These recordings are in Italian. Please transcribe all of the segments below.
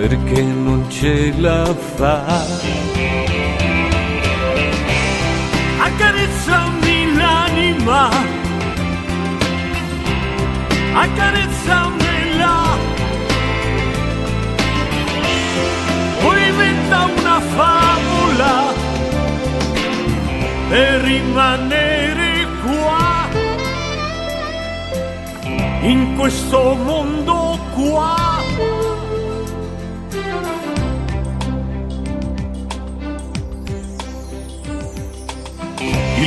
perché non ce la fa. Accarezzami l'anima, accarezzamela. Poi inventa una favola per rimanere qua, in questo mondo qua.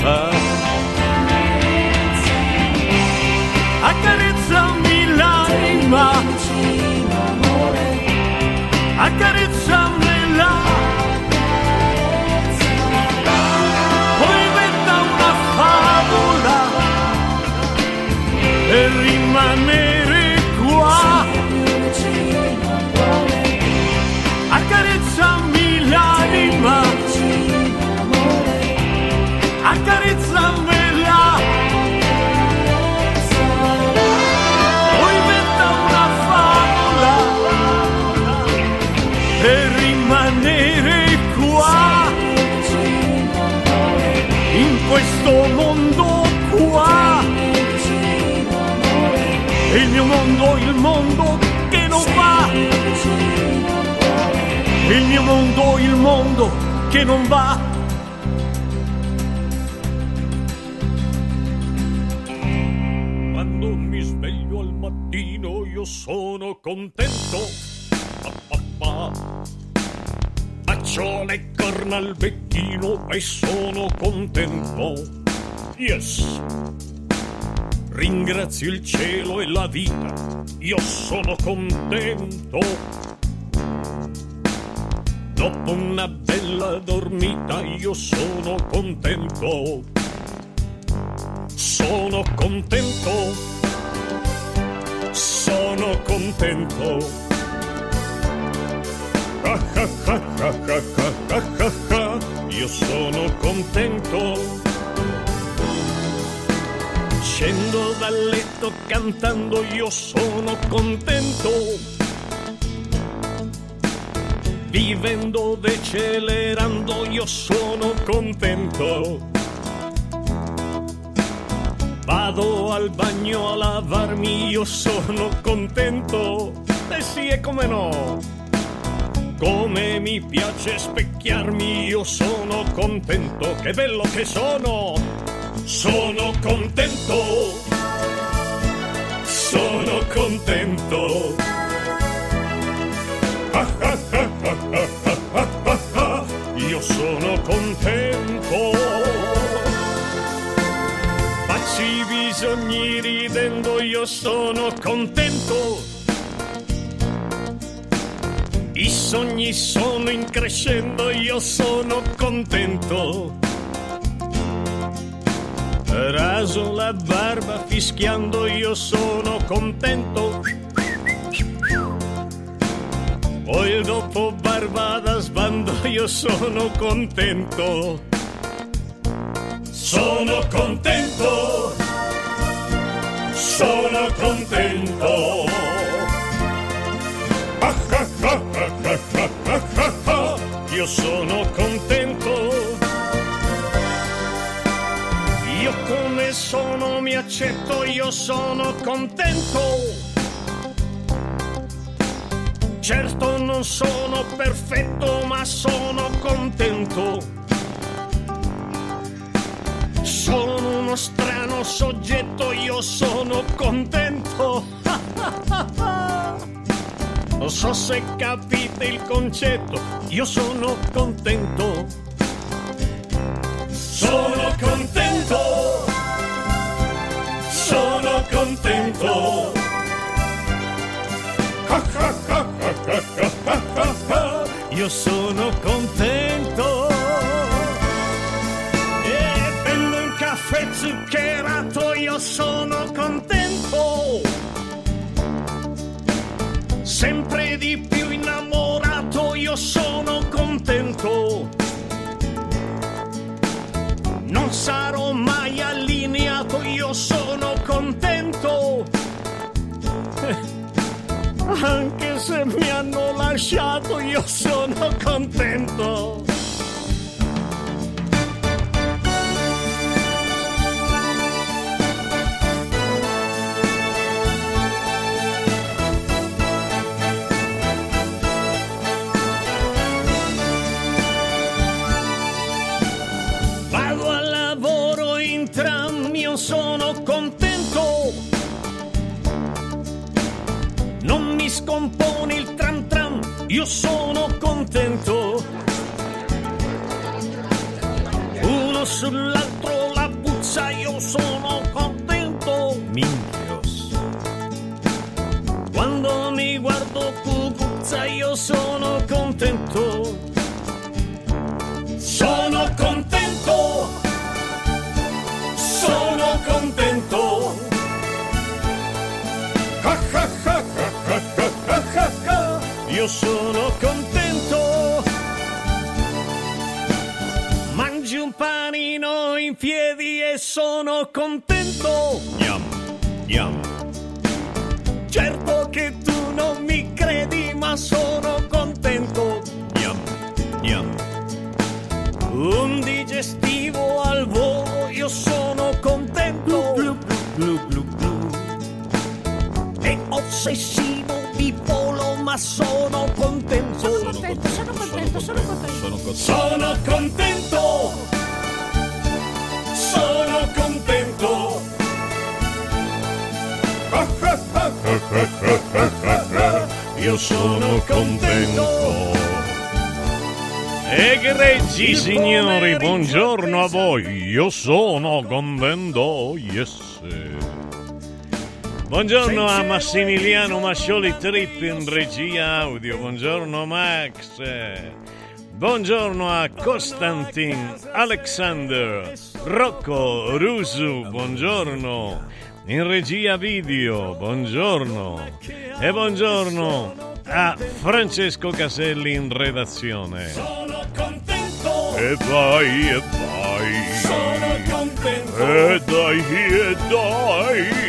fa. Accarezzami l'anima, accarezzamela. Poi che non va. sono contento. Faccio le corna al becchino e sono contento. Yes. Ringrazio il cielo e la vita, io sono contento. Dopo una bella dormita io sono contento. Sono contento sono contento. Io sono contento. Scendo dal letto cantando, io sono contento. Vivendo, decelerando, io sono contento. Vado al bagno a lavarmi, io sono contento. Eh sì, e come no? Come mi piace specchiarmi, io sono contento. Che bello che sono! Sono contento! Sono contento! Io sono contento. Facci i bisogni ridendo, io sono contento. I sogni sono in crescendo, io sono contento. Raso la barba fischiando, io sono contento. Poi dopo barba da sbando io sono contento. Sono contento. Sono contento. Io sono contento. Io come sono mi accetto, io sono contento. Certo non sono perfetto, ma sono contento. Sono uno strano soggetto, io sono contento. Non so se capite il concetto, io sono contento. Sono contento. Sono contento. Io sono contento e prendo un caffè zuccherato, io sono contento. Sempre di più innamorato, io sono contento. Non sarò mai allineato, io sono Anche se mi hanno lasciato io sono contento. Scompone il tram tram, io sono contento. Uno sull'altro la puzza, io sono contento. Minchios. Quando mi guardo cucuzza, io sono contento. Io sono contento. Mangi un panino in piedi e sono contento. Gnam, gnam. Certo che tu non mi credi, ma sono contento. Gnam, gnam. Un digestivo al volo, io sono contento. Glu, glu, glu, glu. È ossessivo bipolo, ma sono contento. Sono contento, sono contento, sono contento. Sono contento. Sono contento. Io sono contento. Egregi signori, buongiorno a voi. Io sono contento. Yes. Buongiorno a Massimiliano Mascioli Trip in regia audio. Buongiorno Max. Buongiorno a Costantin Alexander Rocco Rusu. Buongiorno. In regia video. Buongiorno. E buongiorno a Francesco Caselli in redazione. E vai, e vai. sono contento. E dai, e dai.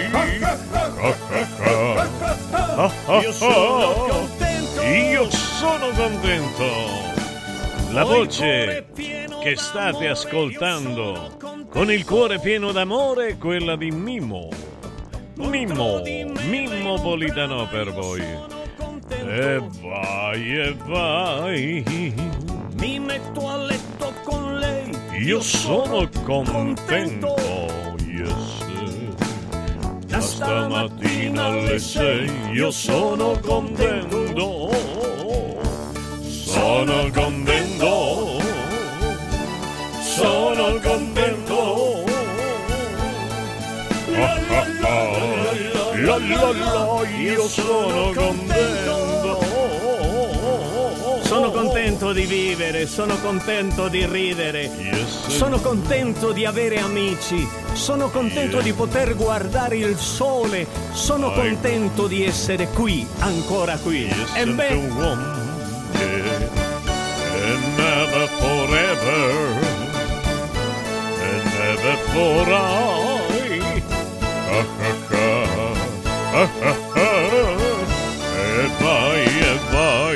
Io sono contento. Io sono contento. La voce che state ascoltando con il cuore pieno d'amore è quella di Mimo. Mimmo, Mimmo Politano per voi. E vai, e vai. Mi metto a letto con lei. Io sono contento. Yes. Da stamattina alle sei io sono contento. Sono contento. Sono contento. Ah, ah, ah. La, la, la, io sono contento. Sono contento di vivere, sono contento di ridere. Yes. Sono contento di avere amici, sono contento Yeah. di poter guardare il sole, sono Vai. contento di essere qui, ancora qui. Yes, e and beh, and never forever, and never for I. Ah, ah, ah, ah, ah, ah.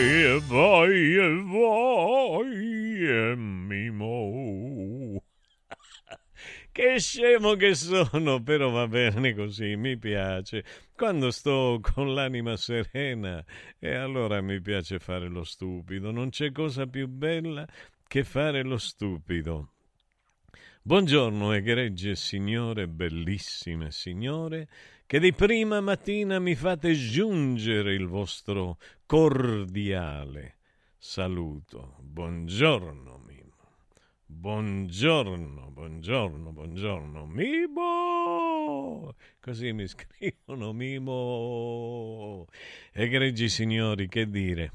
E vai, vai, e mimo. Che scemo che sono, però va bene così, mi piace. Quando sto con l'anima serena, e allora mi piace fare lo stupido. Non c'è cosa più bella che fare lo stupido. Buongiorno, egregie signore, bellissime signore, che di prima mattina mi fate giungere il vostro cordiale saluto. Buongiorno, Mimo. Buongiorno, buongiorno, buongiorno, Mimo. Così mi scrivono, Mimo. Egregi signori, che dire?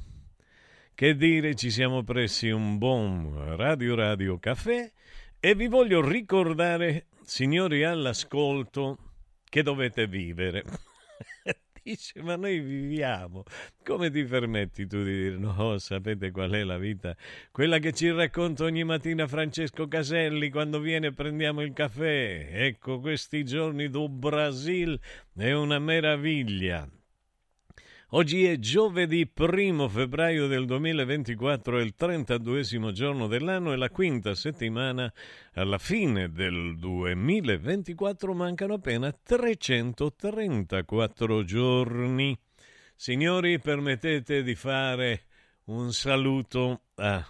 Che dire, ci siamo pressi un buon Radio Radio Caffè e vi voglio ricordare, signori all'ascolto, che dovete vivere. Dice, ma noi viviamo. Come ti permetti tu di dire no? Sapete qual è la vita? Quella che ci racconta ogni mattina Francesco Caselli quando viene prendiamo il caffè. Ecco, questi giorni do Brasil è una meraviglia. Oggi è giovedì 1 febbraio del 2024, è il 32 giorno dell'anno e la quinta settimana alla fine del 2024 mancano appena 334 giorni. Signori, permettete di fare un saluto a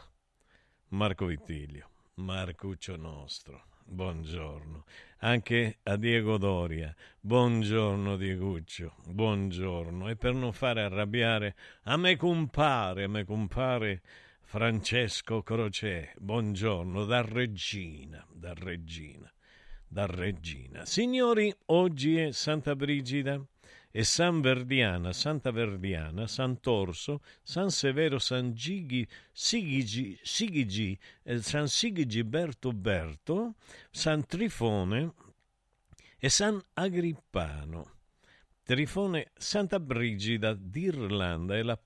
Marco Vittiglio, Marcuccio nostro. Buongiorno. Anche a Diego Doria. Buongiorno Dieguccio. Buongiorno. E per non fare arrabbiare a me compare, a me compare Francesco Crocè. Buongiorno da Regina, da Regina, da Regina. Signori, oggi è Santa Brigida e San Verdiana, Santa Verdiana, Sant'Orso, San Severo, San Gigi, Sigigi, Sigigi, eh, San Sigiberto Berto, San Trifone e San Agrippano. Trifone, Santa Brigida d'Irlanda è la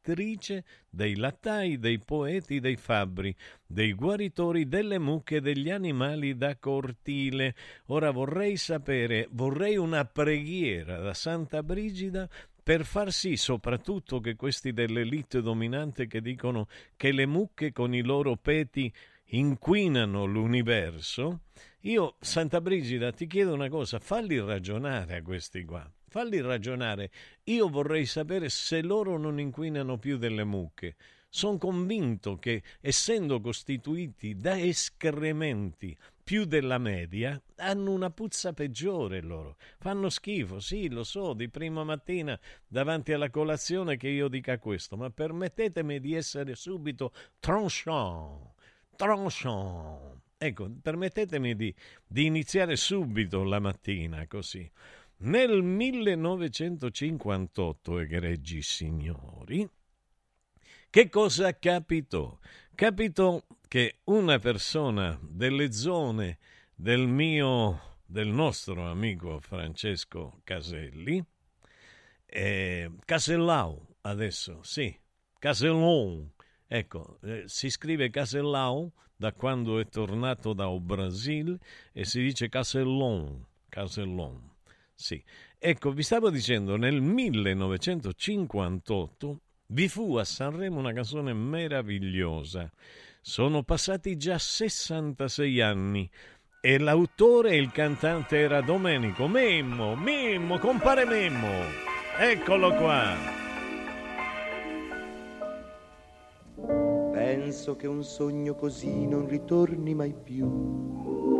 protettrice dei lattai, dei poeti, dei fabbri, dei guaritori, delle mucche degli animali da cortile. Ora vorrei sapere, vorrei una preghiera da Santa Brigida per far sì soprattutto che questi dell'elite dominante che dicono che le mucche con i loro peti inquinano l'universo, io, Santa Brigida, ti chiedo una cosa, falli ragionare a questi qua, falli ragionare. Io vorrei sapere se loro non inquinano più delle mucche. Sono convinto che, essendo costituiti da escrementi più della media, hanno una puzza peggiore loro. Fanno schifo, sì, lo so, di prima mattina davanti alla colazione che io dica questo, ma permettetemi di essere subito tranchant, tranchant. Ecco, permettetemi di, di iniziare subito la mattina così. Nel 1958, egregi signori, che cosa capitò? Capitò che una persona delle zone del mio, del nostro amico Francesco Caselli, eh, Casellau adesso, sì, Casellon, ecco, eh, si scrive Casellau da quando è tornato dal Brasile e si dice Casellon, Casellon, sì. Ecco, vi stavo dicendo, nel 1958 Vi fu a Sanremo una canzone meravigliosa. Sono passati già 66 anni e l'autore e il cantante era Domenico Memmo, Memmo, compare Memmo. Eccolo qua. Penso che un sogno così non ritorni mai più.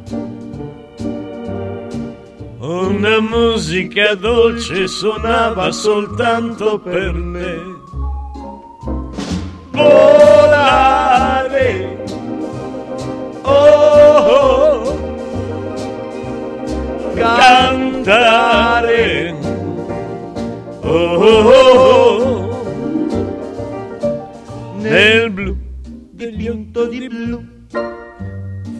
Una musica dolce suonava soltanto per me. Volare oh, cantare, oh, oh, nel blu dipinto di blu,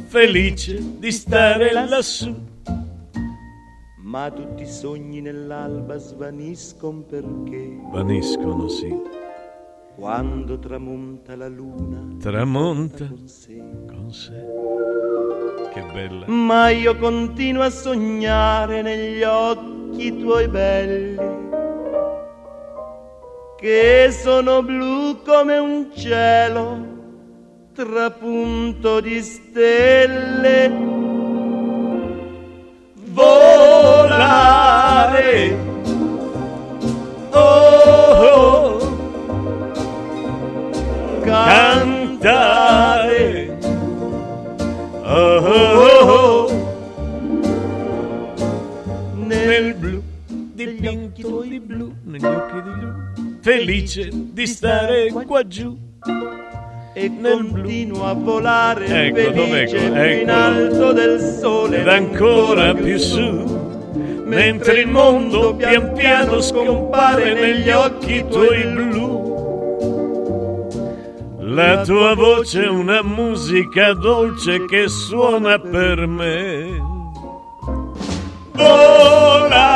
felice di stare lassù. Ma tutti i sogni nell'alba svaniscono perché vaniscono, sì. Quando tramonta la luna, tramonta con sé. Con sé. Che bella. Ma io continuo a sognare negli occhi tuoi belli, che sono blu come un cielo trapunto di stelle. Volare. Oh, oh cantare. Oh, oh, oh, nel blu dipinto di blu, negli occhi di blu, felice di stare qua giù. E continuo a volare ecco, felice ecco, in alto del sole. Ed ancora più su. Mentre il mondo pian piano scompare negli occhi tuoi blu. La tua voce è una musica dolce che suona per me. Volare.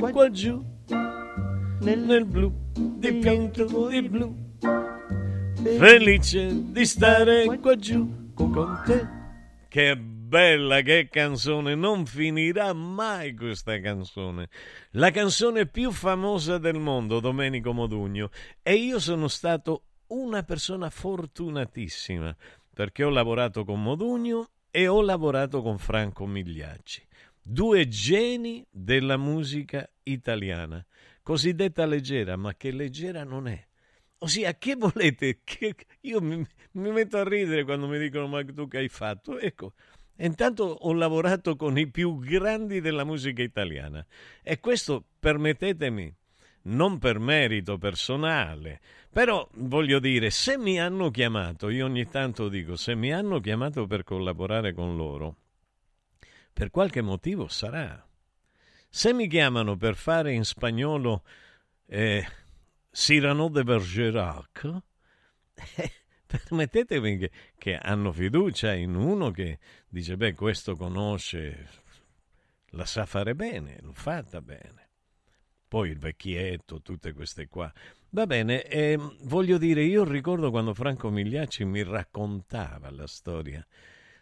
Stare qua giù? Nel blu dipinto di blu. felice di stare qua giù con te. Che bella che canzone. Non finirà mai questa canzone. La canzone più famosa del mondo Domenico Modugno. E io sono stato una persona fortunatissima perché ho lavorato con Modugno e ho lavorato con Franco Migliacci due geni della musica italiana cosiddetta leggera, ma che leggera non è. Ossia, che volete? Che io mi, mi, metto a ridere quando mi dicono ma tu che hai fatto? Ecco, intanto ho lavorato con i più grandi della musica italiana e questo, permettetemi, non per merito personale, però voglio dire, se mi hanno chiamato, io ogni tanto dico, se mi hanno chiamato per collaborare con loro, per qualche motivo sarà. Se mi chiamano per fare in spagnolo eh, Cyrano de Bergerac, eh, permettetemi che, che, hanno fiducia in uno che dice, beh, questo conosce, la sa fare bene, l'ho fatta bene. Poi il vecchietto, tutte queste qua. Va bene, eh, voglio dire, io ricordo quando Franco Migliacci mi raccontava la storia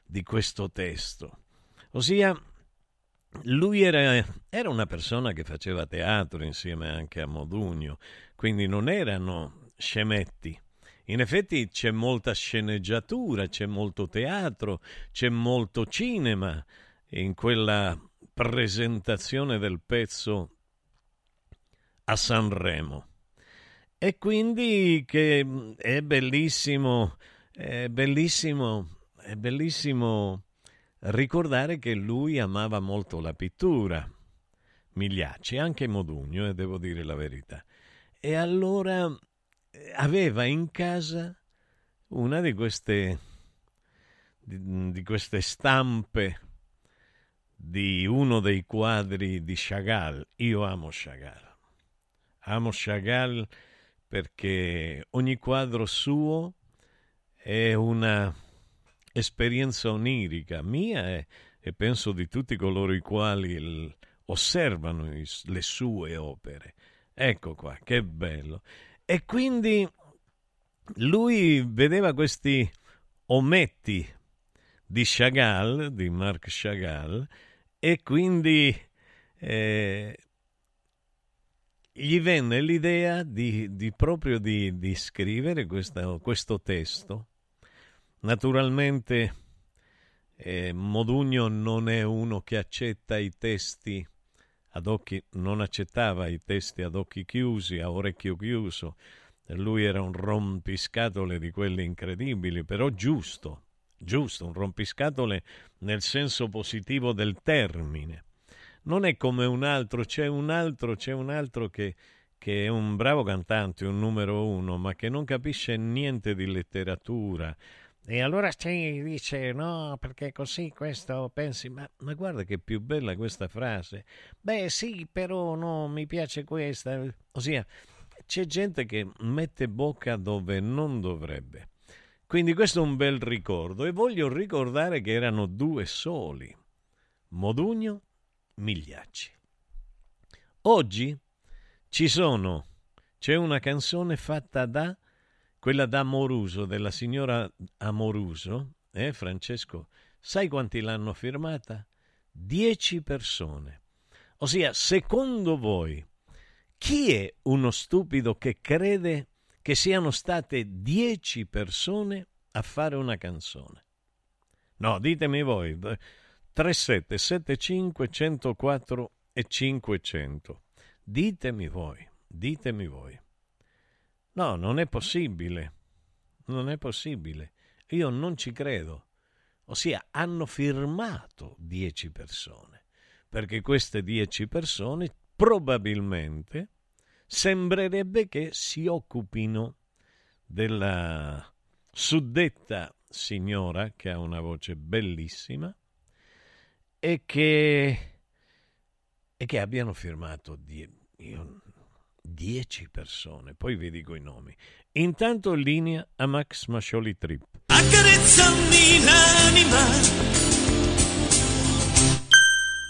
di questo testo. Ossia, lui era, era, una persona che faceva teatro insieme anche a Modugno, quindi non erano scemetti. In effetti c'è molta sceneggiatura, c'è molto teatro, c'è molto cinema in quella presentazione del pezzo a Sanremo. E quindi che è bellissimo, è bellissimo, è bellissimo ricordare che lui amava molto la pittura, Migliacci, anche Modugno, e eh, devo dire la verità. E allora eh, aveva in casa una di queste, di, di queste stampe di uno dei quadri di Chagall. Io amo Chagall. Amo Chagall perché ogni quadro suo è una esperienza onirica mia e, e penso di tutti coloro i quali il, osservano i, le sue opere. Ecco qua, che bello. E quindi lui vedeva questi ometti di Chagall, di Marc Chagall, e quindi eh, gli venne l'idea di, di proprio di, di scrivere questa, questo testo Naturalmente eh, Modugno non è uno che accetta i testi ad occhi, non accettava i testi ad occhi chiusi, a orecchio chiuso. Lui era un rompiscatole di quelli incredibili, però giusto, giusto, un rompiscatole nel senso positivo del termine. Non è come un altro, c'è un altro, c'è un altro che, che è un bravo cantante, un numero uno, ma che non capisce niente di letteratura, e allora ci dice no, perché così questo pensi, ma, ma, guarda che più bella questa frase. Beh sì, però no, mi piace questa. Ossia, c'è gente che mette bocca dove non dovrebbe. Quindi questo è un bel ricordo e voglio ricordare che erano due soli, Modugno, Migliacci. Oggi ci sono, c'è una canzone fatta da quella d'Amoruso, della signora Amoruso, eh, Francesco, sai quanti l'hanno firmata? Dieci persone. Ossia, secondo voi, chi è uno stupido che crede che siano state dieci persone a fare una canzone? No, ditemi voi. 3775 104 e 500. Ditemi voi, ditemi voi. No, non è possibile. Non è possibile. Io non ci credo. Ossia, hanno firmato dieci persone, perché queste dieci persone probabilmente sembrerebbe che si occupino della suddetta signora che ha una voce bellissima e che, e che abbiano firmato die, io Dieci persone, poi vi dico i nomi. Intanto linea a Max Mascioli Trip. Accarezzami l'anima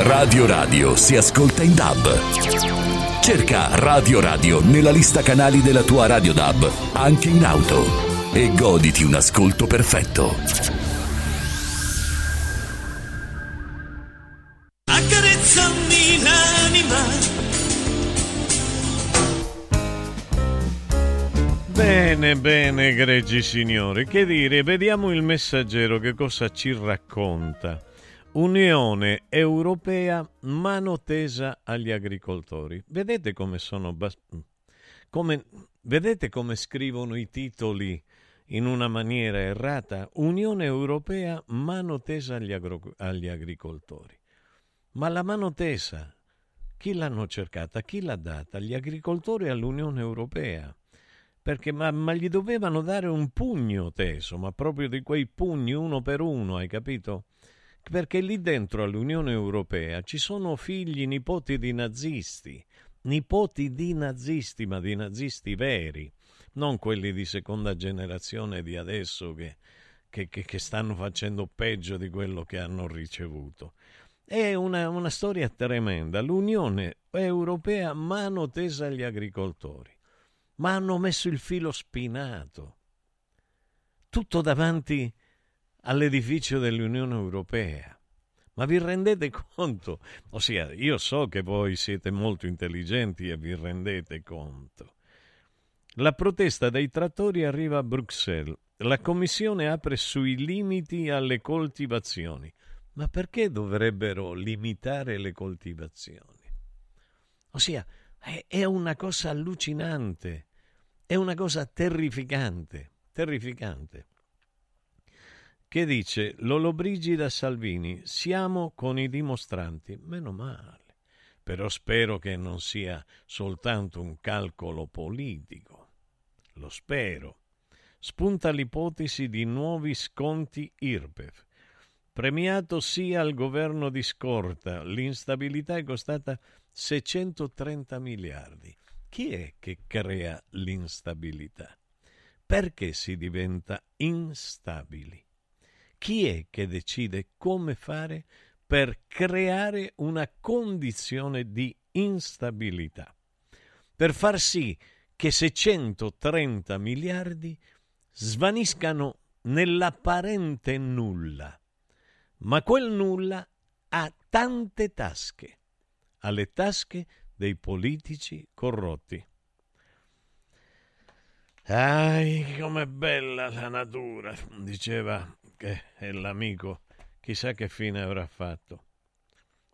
Radio Radio si ascolta in DAB. Cerca Radio Radio nella lista canali della tua Radio DAB, anche in auto, e goditi un ascolto perfetto. Accarezzami l'anima. Bene, bene, egregi signori. Che dire, vediamo il messaggero che cosa ci racconta. Unione Europea mano tesa agli agricoltori. Vedete come sono bas- come, vedete come scrivono i titoli in una maniera errata? Unione Europea mano tesa agli, agro- agli agricoltori. Ma la mano tesa chi l'hanno cercata? Chi l'ha data? Gli agricoltori all'Unione Europea. Perché ma, ma gli dovevano dare un pugno teso, ma proprio di quei pugni uno per uno, hai capito? Perché lì dentro all'Unione Europea ci sono figli, nipoti di nazisti, nipoti di nazisti, ma di nazisti veri, non quelli di seconda generazione di adesso che, che, che, che stanno facendo peggio di quello che hanno ricevuto. È una, una storia tremenda. L'Unione Europea mano tesa agli agricoltori, ma hanno messo il filo spinato. Tutto davanti all'edificio dell'Unione Europea. Ma vi rendete conto? Ossia, io so che voi siete molto intelligenti e vi rendete conto. La protesta dei trattori arriva a Bruxelles. La Commissione apre sui limiti alle coltivazioni. Ma perché dovrebbero limitare le coltivazioni? Ossia, è, una cosa allucinante, è una cosa terrificante, terrificante che dice Lollobrigida Salvini, siamo con i dimostranti. Meno male, però spero che non sia soltanto un calcolo politico. Lo spero. Spunta l'ipotesi di nuovi sconti IRPEF. Premiato sia al governo di scorta, l'instabilità è costata 630 miliardi. Chi è che crea l'instabilità? Perché si diventa instabili? Chi è che decide come fare per creare una condizione di instabilità? Per far sì che 630 miliardi svaniscano nell'apparente nulla. Ma quel nulla ha tante tasche, ha le tasche dei politici corrotti. Ai, com'è bella la natura, diceva che è l'amico, chissà che fine avrà fatto.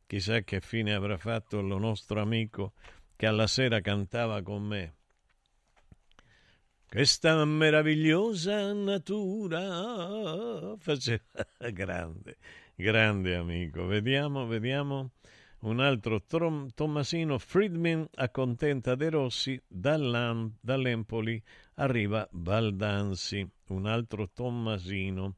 Chissà che fine avrà fatto lo nostro amico che alla sera cantava con me. Questa meravigliosa natura faceva grande, grande amico. Vediamo, vediamo un altro Trom- Tommasino, Friedman accontenta De Rossi, dall'Empoli arriva Baldanzi, un altro Tommasino.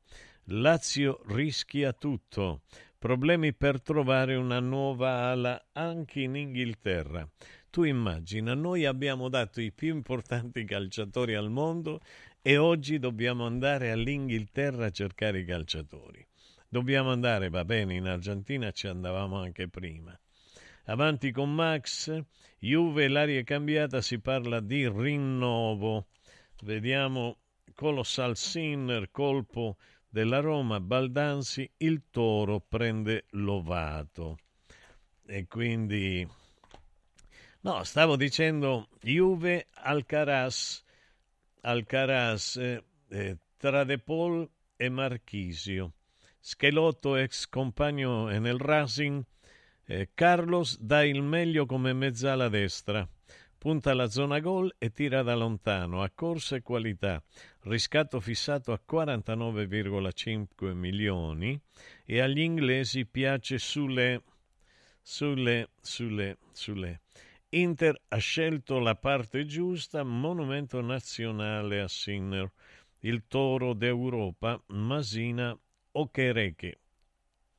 Lazio rischia tutto, problemi per trovare una nuova ala anche in Inghilterra. Tu immagina, noi abbiamo dato i più importanti calciatori al mondo e oggi dobbiamo andare all'Inghilterra a cercare i calciatori. Dobbiamo andare, va bene, in Argentina ci andavamo anche prima. Avanti con Max, Juve, l'aria è cambiata, si parla di rinnovo. Vediamo Colossal Sinner, colpo della Roma, Baldanzi, il Toro prende Lovato. E quindi... No, stavo dicendo Juve, Alcaraz, Alcaraz, eh, eh, Tradepol e Marchisio. Schelotto, ex compagno nel Racing, eh, Carlos dà il meglio come mezzala destra. Punta la zona gol e tira da lontano, a corsa e qualità. Riscatto fissato a 49,5 milioni e agli inglesi piace sulle, sulle, sulle, sulle. Inter ha scelto la parte giusta, monumento nazionale a Sinner. Il toro d'Europa, Masina Okereke.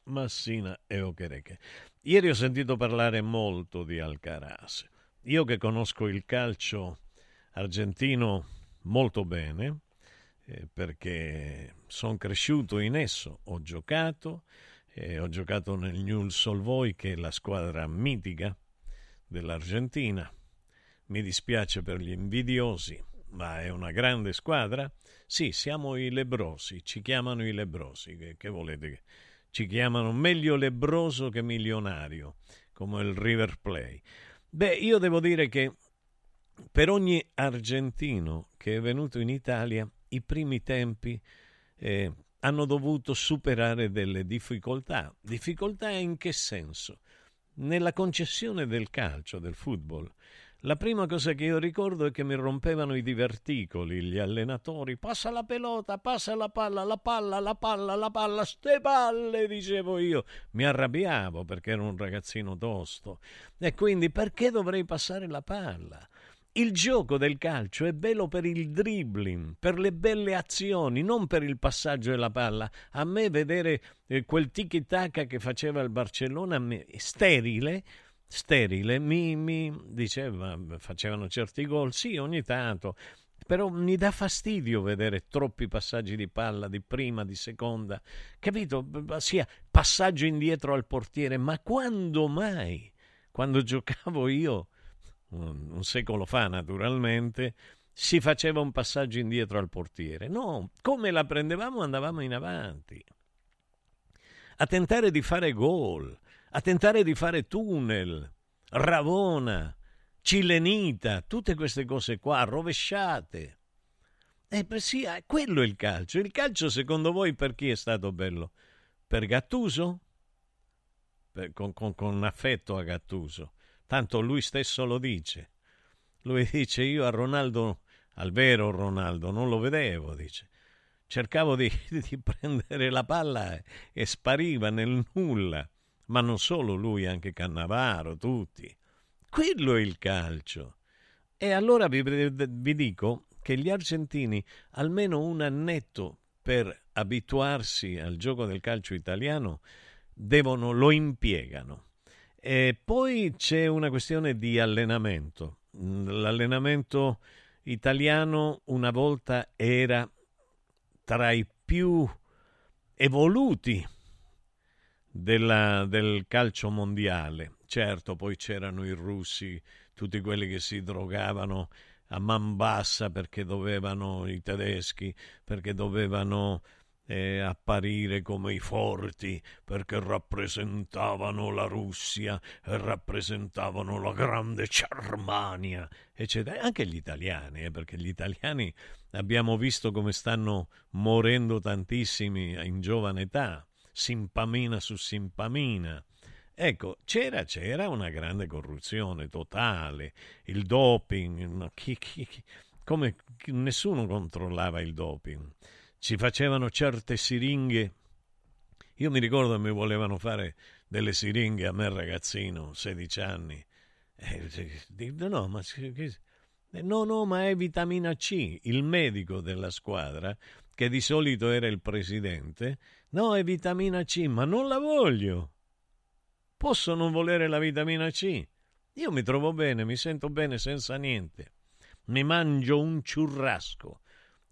Massina e Okereke. Ieri ho sentito parlare molto di Alcaraz. Io che conosco il calcio argentino molto bene, eh, perché sono cresciuto in esso, ho giocato, eh, ho giocato nel Newell's Solvoi, che è la squadra mitica dell'Argentina. Mi dispiace per gli invidiosi, ma è una grande squadra. Sì, siamo i lebrosi, ci chiamano i lebrosi, che, che volete? Ci chiamano meglio lebroso che milionario, come il River Play. Beh, io devo dire che per ogni argentino che è venuto in Italia, i primi tempi eh, hanno dovuto superare delle difficoltà. Difficoltà in che senso? Nella concessione del calcio, del football. La prima cosa che io ricordo è che mi rompevano i diverticoli gli allenatori. Passa la pelota, passa la palla, la palla, la palla, la palla, ste palle, dicevo io. Mi arrabbiavo perché ero un ragazzino tosto. E quindi perché dovrei passare la palla? Il gioco del calcio è bello per il dribbling, per le belle azioni, non per il passaggio della palla. A me vedere eh, quel tiki-taka che faceva il Barcellona sterile sterile, mi, mi diceva, facevano certi gol, sì, ogni tanto, però mi dà fastidio vedere troppi passaggi di palla di prima, di seconda, capito? Sia passaggio indietro al portiere, ma quando mai? Quando giocavo io, un secolo fa naturalmente, si faceva un passaggio indietro al portiere. No, come la prendevamo andavamo in avanti. A tentare di fare gol a tentare di fare tunnel, Ravona, Cilenita, tutte queste cose qua, rovesciate. Eh, beh, sì, eh, quello è il calcio. Il calcio, secondo voi, per chi è stato bello? Per Gattuso? Per, con, con, con affetto a Gattuso. Tanto lui stesso lo dice. Lui dice, io a Ronaldo, al vero Ronaldo, non lo vedevo, dice. Cercavo di, di prendere la palla e, e spariva nel nulla ma non solo lui, anche Cannavaro, tutti. Quello è il calcio. E allora vi, vi dico che gli argentini, almeno un annetto per abituarsi al gioco del calcio italiano, devono, lo impiegano. E poi c'è una questione di allenamento. L'allenamento italiano una volta era tra i più evoluti della, del calcio mondiale. Certo, poi c'erano i russi, tutti quelli che si drogavano a man bassa perché dovevano, i tedeschi, perché dovevano eh, apparire come i forti, perché rappresentavano la Russia e rappresentavano la grande Germania, eccetera. Anche gli italiani, eh, perché gli italiani abbiamo visto come stanno morendo tantissimi in giovane età simpamina su simpamina. Ecco, c'era, c'era una grande corruzione totale, il doping, chi, chi, chi, come nessuno controllava il doping. Ci facevano certe siringhe Io mi ricordo che mi volevano fare delle siringhe a me ragazzino, 16 anni. Eh, no, ma no, no, ma è vitamina C. Il medico della squadra, che di solito era il presidente, no, è vitamina C, ma non la voglio. Posso non volere la vitamina C? Io mi trovo bene, mi sento bene senza niente. Mi mangio un ciurrasco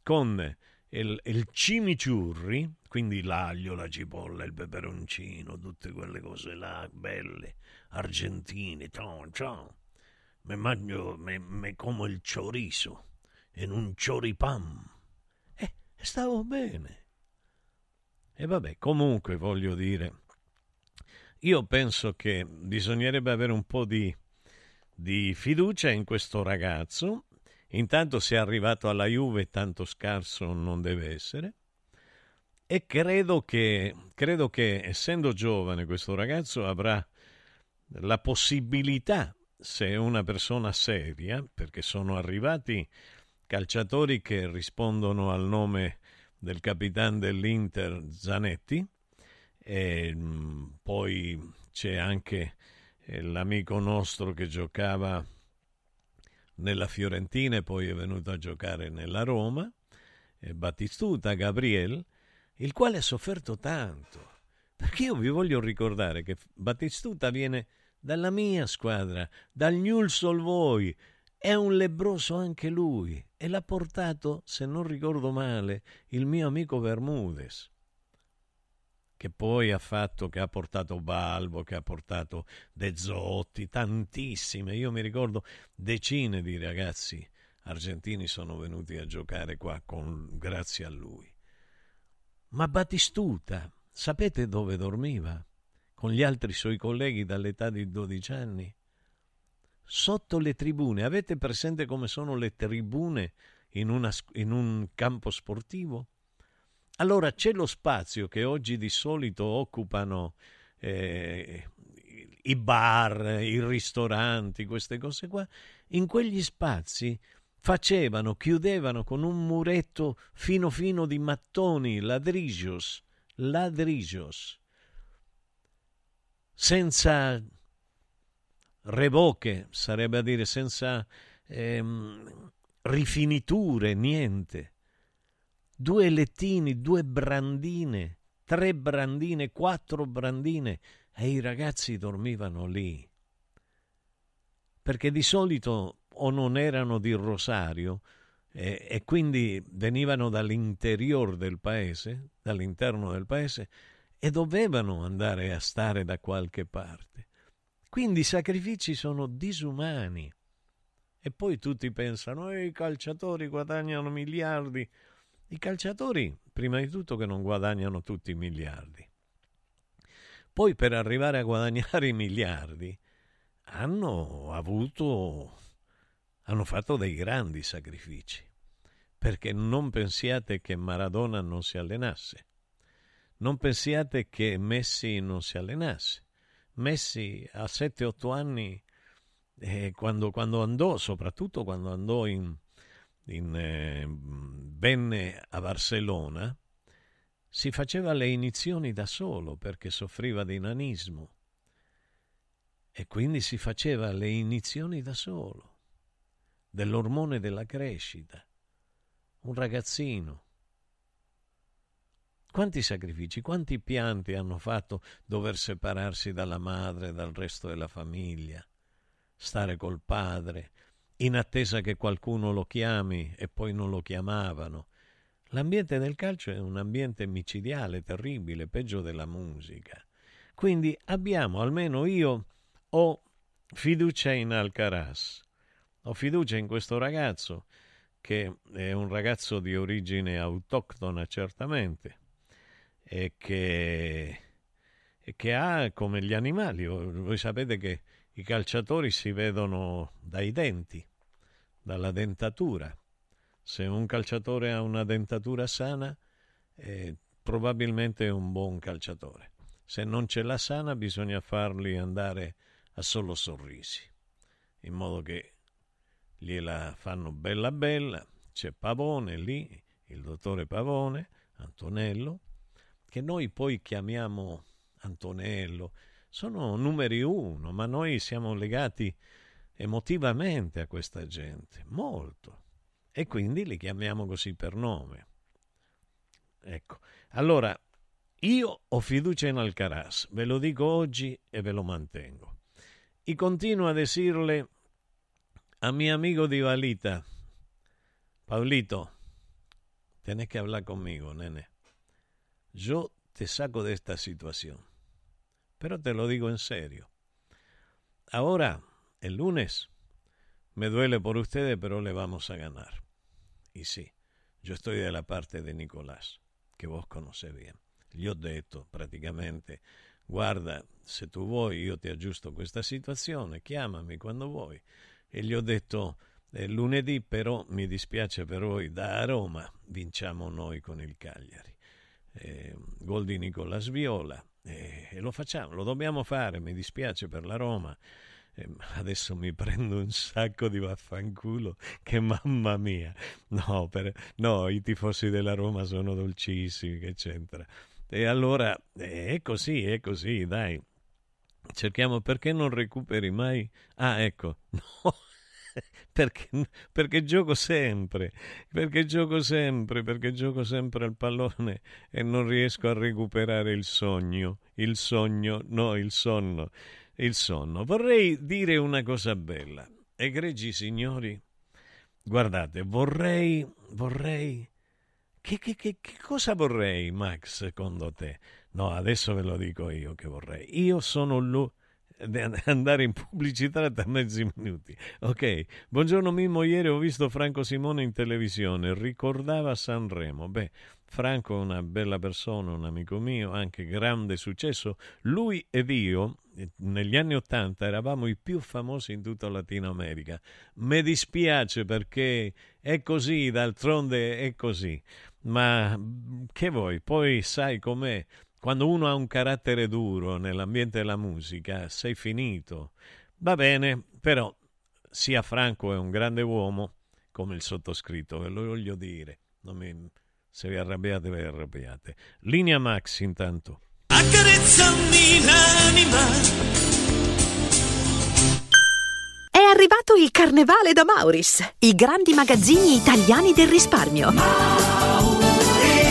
con il, il cimiciurri, quindi l'aglio, la cipolla, il peperoncino, tutte quelle cose là belle, argentine, ciao, ciao. Mi mangio, mi, mi como il chorizo in un choripam. E eh, stavo bene. E vabbè, comunque voglio dire, io penso che bisognerebbe avere un po' di, di fiducia in questo ragazzo Intanto se è arrivato alla Juve tanto scarso non deve essere. E credo che, credo che essendo giovane questo ragazzo avrà la possibilità, se è una persona seria, perché sono arrivati calciatori che rispondono al nome del capitano dell'Inter Zanetti, e mm, poi c'è anche eh, l'amico nostro che giocava nella Fiorentina e poi è venuto a giocare nella Roma, Battistuta, Gabriel, il quale ha sofferto tanto. Perché io vi voglio ricordare che Battistuta viene dalla mia squadra, dal Newell's Boy, è un lebroso anche lui e l'ha portato, se non ricordo male, il mio amico Bermudez che poi ha fatto, che ha portato Balbo, che ha portato De Zotti, tantissime. Io mi ricordo decine di ragazzi argentini sono venuti a giocare qua con, grazie a lui. Ma Battistuta, sapete dove dormiva? Con gli altri suoi colleghi dall'età di 12 anni? Sotto le tribune. Avete presente come sono le tribune in, una, in un campo sportivo? Allora c'è lo spazio che oggi di solito occupano eh, i bar, i ristoranti, queste cose qua. In quegli spazi facevano, chiudevano con un muretto fino fino di mattoni, ladrigios, ladrigios, senza revoche, sarebbe a dire senza ehm, rifiniture, niente due lettini, due brandine, tre brandine, quattro brandine e i ragazzi dormivano lì. Perché di solito o non erano di Rosario eh, e quindi venivano dall'interior del paese, dall'interno del paese e dovevano andare a stare da qualche parte. Quindi i sacrifici sono disumani. E poi tutti pensano, eh, i calciatori guadagnano miliardi. I calciatori, prima di tutto, che non guadagnano tutti i miliardi. Poi per arrivare a guadagnare i miliardi hanno avuto, hanno fatto dei grandi sacrifici. Perché non pensiate che Maradona non si allenasse. Non pensiate che Messi non si allenasse. Messi a 7-8 anni, eh, quando, quando andò, soprattutto quando andò in, in, eh, venne a Barcellona, si faceva le inizioni da solo perché soffriva di nanismo e quindi si faceva le inizioni da solo dell'ormone della crescita. Un ragazzino. Quanti sacrifici, quanti pianti hanno fatto dover separarsi dalla madre, dal resto della famiglia, stare col padre, in attesa che qualcuno lo chiami e poi non lo chiamavano. L'ambiente del calcio è un ambiente micidiale, terribile, peggio della musica. Quindi abbiamo, almeno io, ho fiducia in Alcaraz, ho fiducia in questo ragazzo che è un ragazzo di origine autoctona certamente e che, e che ha come gli animali, voi sapete che i calciatori si vedono dai denti, dalla dentatura. Se un calciatore ha una dentatura sana, eh, probabilmente è un buon calciatore. Se non ce l'ha sana, bisogna farli andare a solo sorrisi, in modo che gliela fanno bella bella. C'è Pavone lì, il dottore Pavone, Antonello, che noi poi chiamiamo Antonello, sono numeri uno, ma noi siamo legati emotivamente a questa gente, molto, e quindi li chiamiamo così per nome. Ecco, allora io ho fiducia in Alcaraz, ve lo dico oggi e ve lo mantengo. E continuo a decirle a mi amigo di Valita, Paulito, tenés que hablar conmigo, nene. Yo te saco de esta situación, pero te lo digo en serio. Ahora, el lunes, me duele por ustedes, pero le vamos a ganar. Y sí, yo estoy de la parte de Nicolás, que vos conocés bien. Gli ho detto praticamente, guarda, se tu vuoi io ti aggiusto questa situazione, chiamami quando vuoi. E gli ho detto, eh, lunedì però mi dispiace per voi, da Roma vinciamo noi con il Cagliari. Eh, gol di Nicolas Viola eh, e lo facciamo, lo dobbiamo fare, mi dispiace per la Roma. Eh, adesso mi prendo un sacco di vaffanculo che mamma mia. No, per, no, i tifosi della Roma sono dolcissimi, che c'entra. E allora eh, è così, è così, dai. Cerchiamo perché non recuperi mai. Ah, ecco, no. Perché, perché, gioco sempre, perché gioco sempre, perché gioco sempre al pallone e non riesco a recuperare il sogno, il sogno, no, il sonno, il sonno. Vorrei dire una cosa bella, egregi signori, guardate, vorrei, vorrei che, che, che, che, cosa vorrei, Max, secondo te? No, adesso ve lo dico io che vorrei. Io sono lui andare in pubblicità da mezzi minuti. Ok, buongiorno Mimmo, ieri ho visto Franco Simone in televisione, ricordava Sanremo. Beh, Franco è una bella persona, un amico mio, anche grande successo. Lui ed io negli anni Ottanta eravamo i più famosi in tutta Latino America. Mi dispiace perché è così, d'altronde è così. Ma che vuoi? Poi sai com'è. Quando uno ha un carattere duro nell'ambiente della musica, sei finito. Va bene, però sia Franco è un grande uomo, come il sottoscritto, ve lo voglio dire. Mi... Se vi arrabbiate, vi arrabbiate. Linea Max intanto. Accarezzami l'anima. È arrivato il carnevale da Mauris, i grandi magazzini italiani del risparmio. Mauris.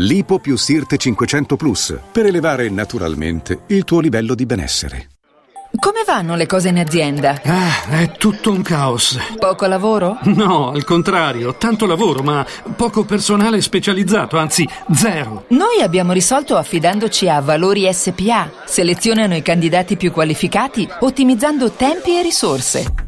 Lipo più Sirte 500 Plus per elevare naturalmente il tuo livello di benessere. Come vanno le cose in azienda? Ah, è tutto un caos. Poco lavoro? No, al contrario, tanto lavoro, ma poco personale specializzato, anzi zero. Noi abbiamo risolto affidandoci a Valori SPA. Selezionano i candidati più qualificati, ottimizzando tempi e risorse.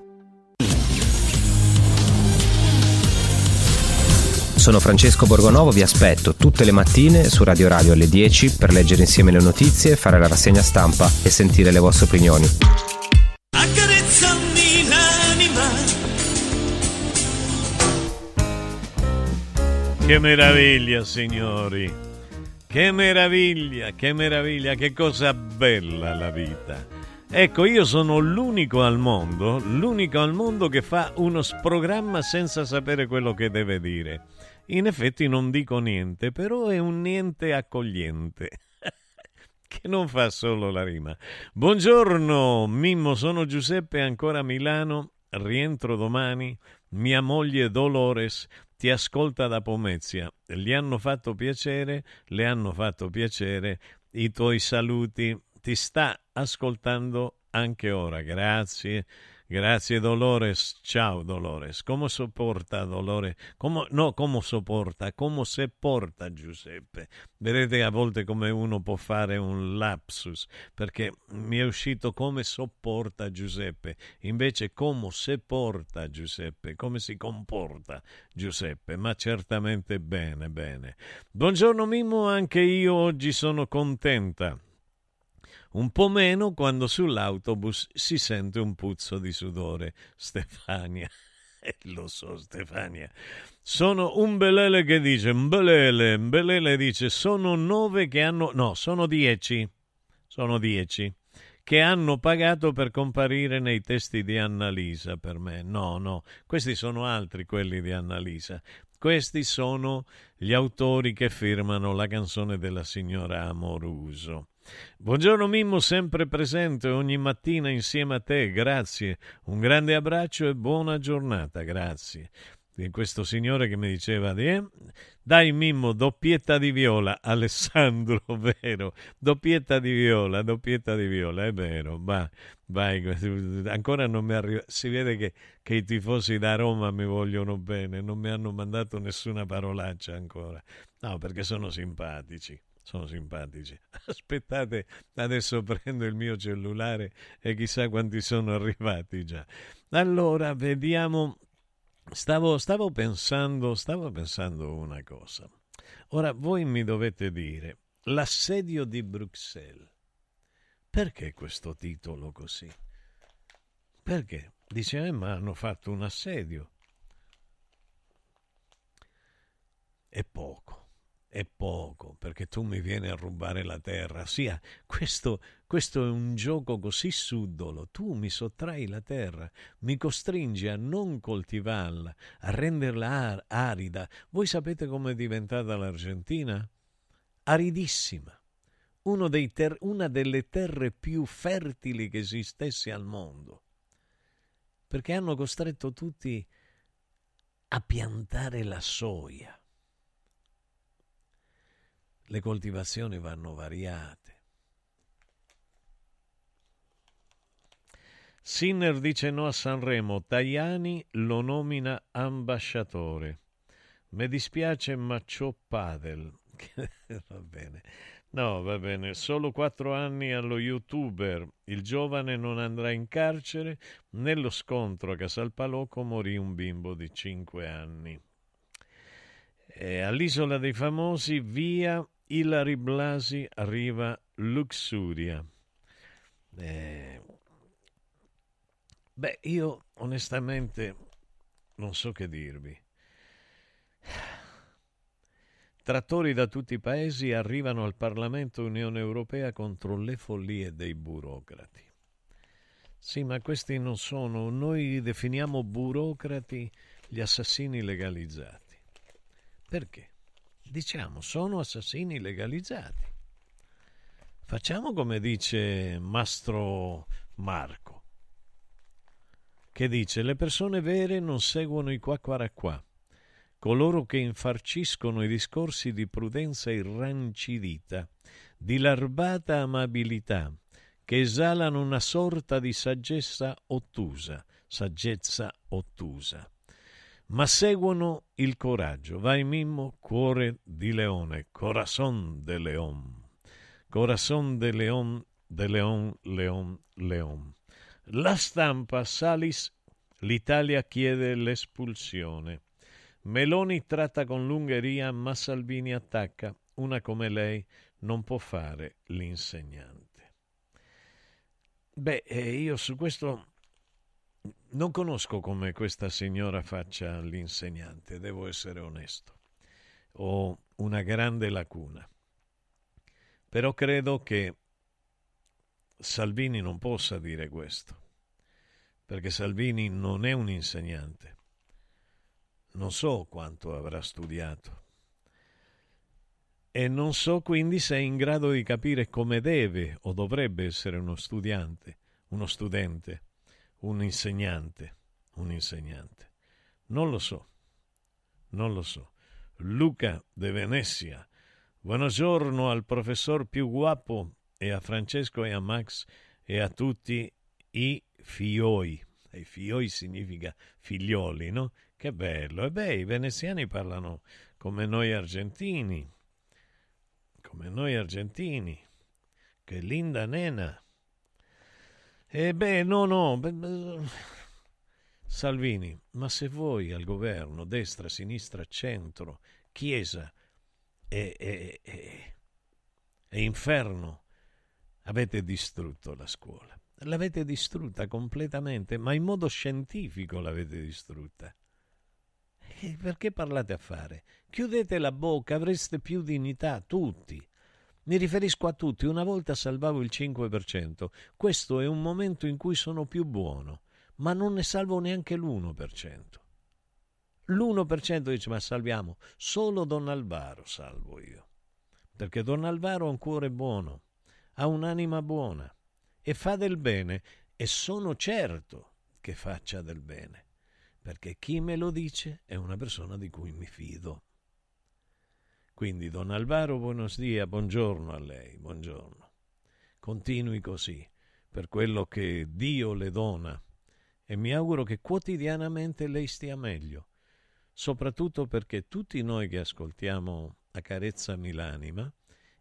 Sono Francesco Borgonovo, vi aspetto tutte le mattine su Radio Radio alle 10 per leggere insieme le notizie, fare la rassegna stampa e sentire le vostre opinioni. Accarezzami l'anima. Che meraviglia, signori! Che meraviglia, che meraviglia, che cosa bella la vita. Ecco, io sono l'unico al mondo, l'unico al mondo che fa uno programma senza sapere quello che deve dire. In effetti non dico niente, però è un niente accogliente. che non fa solo la rima. Buongiorno, Mimmo, sono Giuseppe, ancora a Milano, rientro domani. Mia moglie Dolores ti ascolta da Pomezia. Gli hanno fatto piacere, le hanno fatto piacere i tuoi saluti. Ti sta ascoltando anche ora. Grazie. Grazie Dolores, ciao Dolores. Come sopporta Dolores? Come, no, come sopporta? Come se porta Giuseppe? Vedete a volte come uno può fare un lapsus, perché mi è uscito come sopporta Giuseppe, invece come se porta Giuseppe, come si comporta Giuseppe, ma certamente bene, bene. Buongiorno Mimmo, anche io oggi sono contenta un po' meno quando sull'autobus si sente un puzzo di sudore. Stefania. Lo so, Stefania. Sono un belele che dice, un belele, un belele dice, sono nove che hanno, no, sono dieci, sono dieci, che hanno pagato per comparire nei testi di Annalisa per me. No, no, questi sono altri quelli di Annalisa. Questi sono gli autori che firmano la canzone della signora Amoruso. Buongiorno Mimmo, sempre presente ogni mattina insieme a te, grazie. Un grande abbraccio e buona giornata, grazie. Di questo signore che mi diceva eh? dai Mimmo, doppietta di viola, Alessandro, vero, doppietta di viola, doppietta di viola, è vero, vai, vai, ancora non mi arriva, si vede che, che i tifosi da Roma mi vogliono bene, non mi hanno mandato nessuna parolaccia ancora, no, perché sono simpatici sono simpatici. Aspettate, adesso prendo il mio cellulare e chissà quanti sono arrivati già. Allora, vediamo. Stavo, stavo pensando, stavo pensando una cosa. Ora voi mi dovete dire l'assedio di Bruxelles. Perché questo titolo così? Perché? Dice, eh, ma hanno fatto un assedio. È poco è poco perché tu mi vieni a rubare la terra. Sia, questo, questo è un gioco così subdolo. Tu mi sottrai la terra, mi costringi a non coltivarla, a renderla arida. Voi sapete come è diventata l'Argentina? Aridissima. Ter- una delle terre più fertili che esistesse al mondo. Perché hanno costretto tutti a piantare la soia le coltivazioni vanno variate. Sinner dice no a Sanremo, Tajani lo nomina ambasciatore. Mi dispiace ma c'ho padel. va bene. No, va bene. Solo quattro anni allo youtuber. Il giovane non andrà in carcere. Nello scontro a Casalpaloco morì un bimbo di cinque anni. E all'isola dei famosi, via Ilari Blasi, arriva Luxuria. Eh, beh, io onestamente non so che dirvi. Trattori da tutti i paesi arrivano al Parlamento Unione Europea contro le follie dei burocrati. Sì, ma questi non sono, noi definiamo burocrati gli assassini legalizzati. Perché? Diciamo, sono assassini legalizzati. Facciamo come dice Mastro Marco, che dice le persone vere non seguono i qua qua qua coloro che infarciscono i discorsi di prudenza irrancidita, di larbata amabilità, che esalano una sorta di saggezza ottusa, saggezza ottusa. Ma seguono il coraggio. Vai Mimmo, cuore di leone, corazon de león. Corazon de león, de león, león, león. La stampa, Salis, l'Italia chiede l'espulsione. Meloni tratta con l'Ungheria, ma Salvini attacca. Una come lei non può fare l'insegnante. Beh, eh, io su questo non conosco come questa signora faccia l'insegnante, devo essere onesto. Ho una grande lacuna. Però credo che Salvini non possa dire questo, perché Salvini non è un insegnante non so quanto avrà studiato e non so quindi se è in grado di capire come deve o dovrebbe essere uno studiante, uno studente, un insegnante, un insegnante. Non lo so, non lo so. Luca de Venezia. Buongiorno al professor più guapo e a Francesco e a Max e a tutti i fioi. E fioi significa figlioli, no? Che bello. E beh, i veneziani parlano come noi argentini. Come noi argentini. Che linda nena. E beh, no, no. Salvini, ma se voi al governo, destra, sinistra, centro, chiesa e, e, e, e inferno, avete distrutto la scuola. L'avete distrutta completamente, ma in modo scientifico l'avete distrutta. E perché parlate a fare? Chiudete la bocca, avreste più dignità, tutti. Mi riferisco a tutti, una volta salvavo il 5%, questo è un momento in cui sono più buono, ma non ne salvo neanche l'1%. L'1% dice ma salviamo, solo Don Alvaro salvo io, perché Don Alvaro ha un cuore buono, ha un'anima buona e fa del bene e sono certo che faccia del bene. Perché chi me lo dice è una persona di cui mi fido. Quindi, Don Alvaro, buenos dias, buongiorno a lei, buongiorno. Continui così, per quello che Dio le dona, e mi auguro che quotidianamente lei stia meglio, soprattutto perché tutti noi che ascoltiamo Accarezzami l'anima,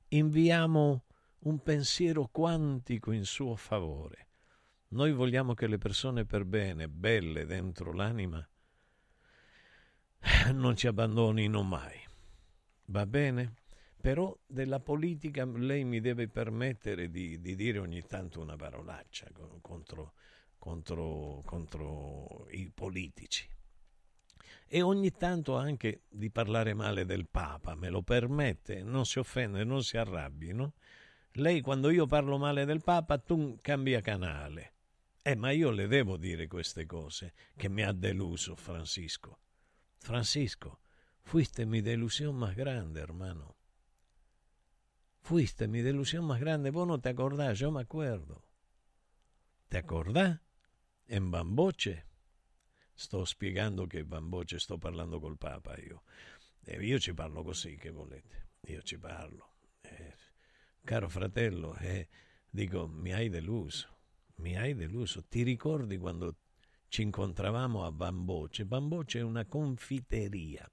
inviamo un pensiero quantico in suo favore noi vogliamo che le persone per bene, belle dentro l'anima, non ci abbandonino mai. Va bene? Però della politica lei mi deve permettere di, di dire ogni tanto una parolaccia contro, contro, contro i politici. E ogni tanto anche di parlare male del Papa, me lo permette, non si offende, non si arrabbi, no? Lei quando io parlo male del Papa, tu cambia canale. Eh, ma io le devo dire queste cose che mi ha deluso Francisco. Francisco, fuiste mi delusión más grande, hermano. Fuiste mi delusión más grande, vos no te acordás, yo me acuerdo. ¿Te acordás? En Bamboche. Sto spiegando che Bamboce sto parlando col Papa io. E io ci parlo così, che volete. Io ci parlo. Eh, caro fratello, eh, dico, mi hai deluso mi hai deluso. Ti ricordi quando ci incontravamo a Bamboce? Bamboce è una confiteria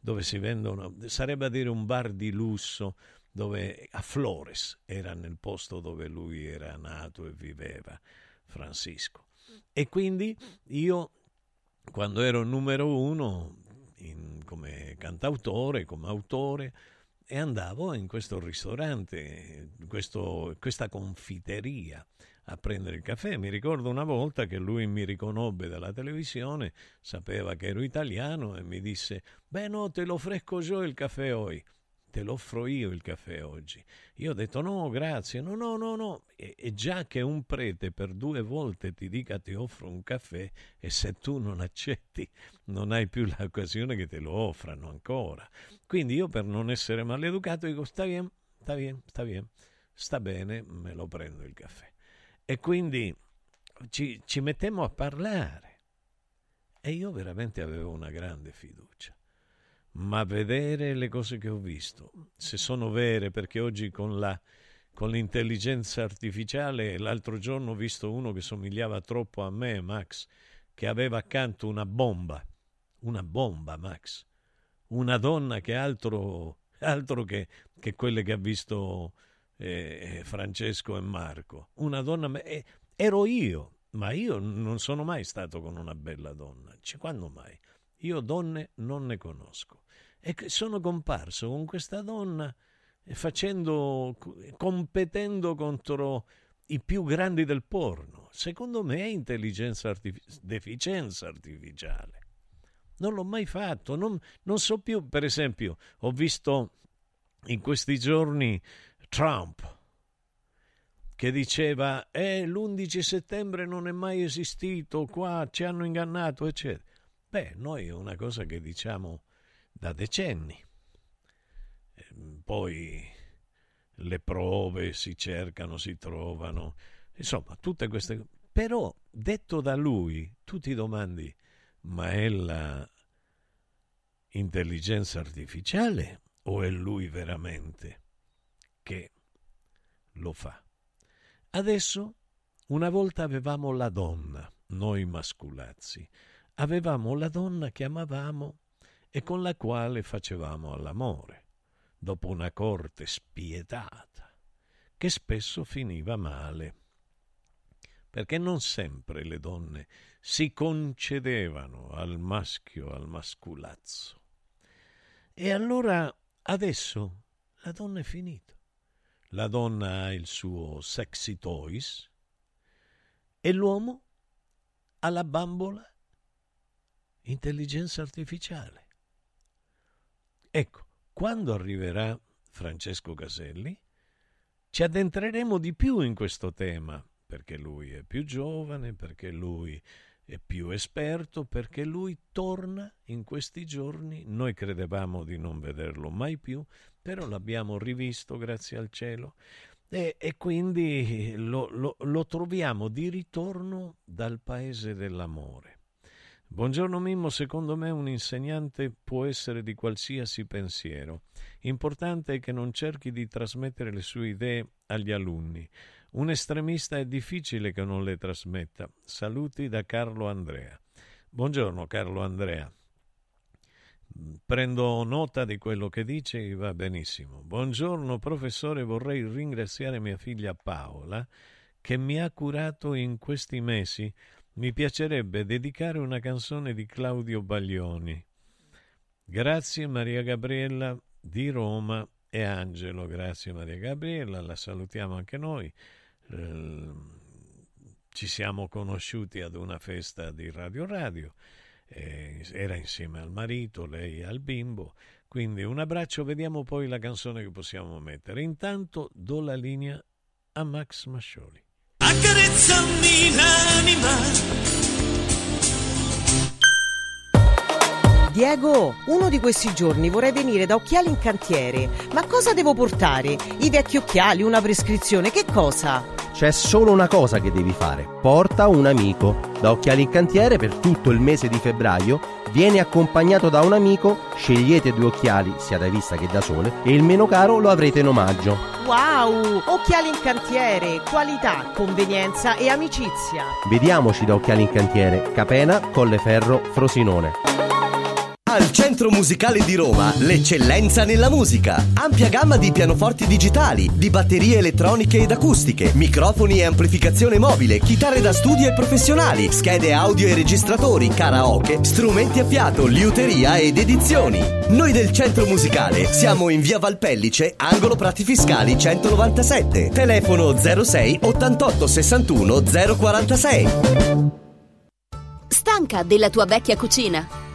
dove si vendono, sarebbe a dire un bar di lusso, dove a Flores era nel posto dove lui era nato e viveva, Francisco. E quindi io, quando ero numero uno in, come cantautore, come autore, e andavo in questo ristorante, questo, questa confiteria a prendere il caffè. Mi ricordo una volta che lui mi riconobbe dalla televisione, sapeva che ero italiano e mi disse: Beh, no, te lo fresco io il caffè oggi te lo offro io il caffè oggi. Io ho detto no, grazie, no, no, no, no. E, e, già che un prete per due volte ti dica ti offro un caffè e se tu non accetti non hai più l'occasione che te lo offrano ancora. Quindi io per non essere maleducato dico sta bien, sta bien, sta bien, sta bene, me lo prendo il caffè. E quindi ci, ci mettemmo a parlare. E io veramente avevo una grande fiducia ma vedere le cose che ho visto, se sono vere, perché oggi con, la, con l'intelligenza artificiale, l'altro giorno ho visto uno che somigliava troppo a me, Max, che aveva accanto una bomba, una bomba, Max, una donna che altro, altro che, che quelle che ha visto eh, Francesco e Marco, una donna, eh, ero io, ma io non sono mai stato con una bella donna, cioè, quando mai? Io donne non ne conosco. E sono comparso con questa donna eh, facendo, competendo contro i più grandi del porno. Secondo me è intelligenza artific- deficienza artificiale. Non l'ho mai fatto, non, non so più. Per esempio, ho visto in questi giorni Trump che diceva eh, l'11 settembre non è mai esistito, qua ci hanno ingannato, eccetera. Beh, noi è una cosa che diciamo da decenni. Ehm, poi le prove si cercano, si trovano, insomma, tutte queste Però, detto da lui, tu ti domandi, ma è la intelligenza artificiale o è lui veramente che lo fa? Adesso, una volta avevamo la donna, noi masculazzi, avevamo la donna che amavamo e con la quale facevamo all'amore, dopo una corte spietata, che spesso finiva male, perché non sempre le donne si concedevano al maschio, al masculazzo. E allora adesso la donna è finita. La donna ha il suo sexy toys e l'uomo ha la bambola intelligenza artificiale. Ecco, quando arriverà Francesco Caselli, ci addentreremo di più in questo tema, perché lui è più giovane, perché lui è più esperto, perché lui torna in questi giorni. Noi credevamo di non vederlo mai più, però l'abbiamo rivisto, grazie al cielo, e, e quindi lo, lo, lo troviamo di ritorno dal paese dell'amore. Buongiorno Mimmo, secondo me un insegnante può essere di qualsiasi pensiero. Importante è che non cerchi di trasmettere le sue idee agli alunni. Un estremista è difficile che non le trasmetta. Saluti da Carlo Andrea. Buongiorno Carlo Andrea. Prendo nota di quello che dice e va benissimo. Buongiorno professore, vorrei ringraziare mia figlia Paola che mi ha curato in questi mesi mi piacerebbe dedicare una canzone di Claudio Baglioni. Grazie Maria Gabriella di Roma e Angelo, grazie Maria Gabriella, la salutiamo anche noi. Eh, ci siamo conosciuti ad una festa di Radio Radio, eh, era insieme al marito, lei al bimbo, quindi un abbraccio, vediamo poi la canzone che possiamo mettere. Intanto do la linea a Max Mascioli. Accarezzami l'anima. Diego, uno di questi giorni vorrei venire da Occhiali in Cantiere. Ma cosa devo portare? I vecchi occhiali, una prescrizione, che cosa? C'è solo una cosa che devi fare. Porta un amico. Da Occhiali in Cantiere per tutto il mese di febbraio vieni accompagnato da un amico, scegliete due occhiali, sia da vista che da sole, e il meno caro lo avrete in omaggio. Wow! Occhiali in cantiere, qualità, convenienza e amicizia. Vediamoci da Occhiali in Cantiere, Capena, Colleferro, Frosinone. Al Centro Musicale di Roma, l'eccellenza nella musica. Ampia gamma di pianoforti digitali, di batterie elettroniche ed acustiche, microfoni e amplificazione mobile, chitarre da studio e professionali, schede audio e registratori, karaoke, strumenti a fiato, liuteria ed edizioni. Noi del Centro Musicale siamo in via Valpellice, angolo Prati Fiscali 197. Telefono 06 88 61 046. Stanca della tua vecchia cucina?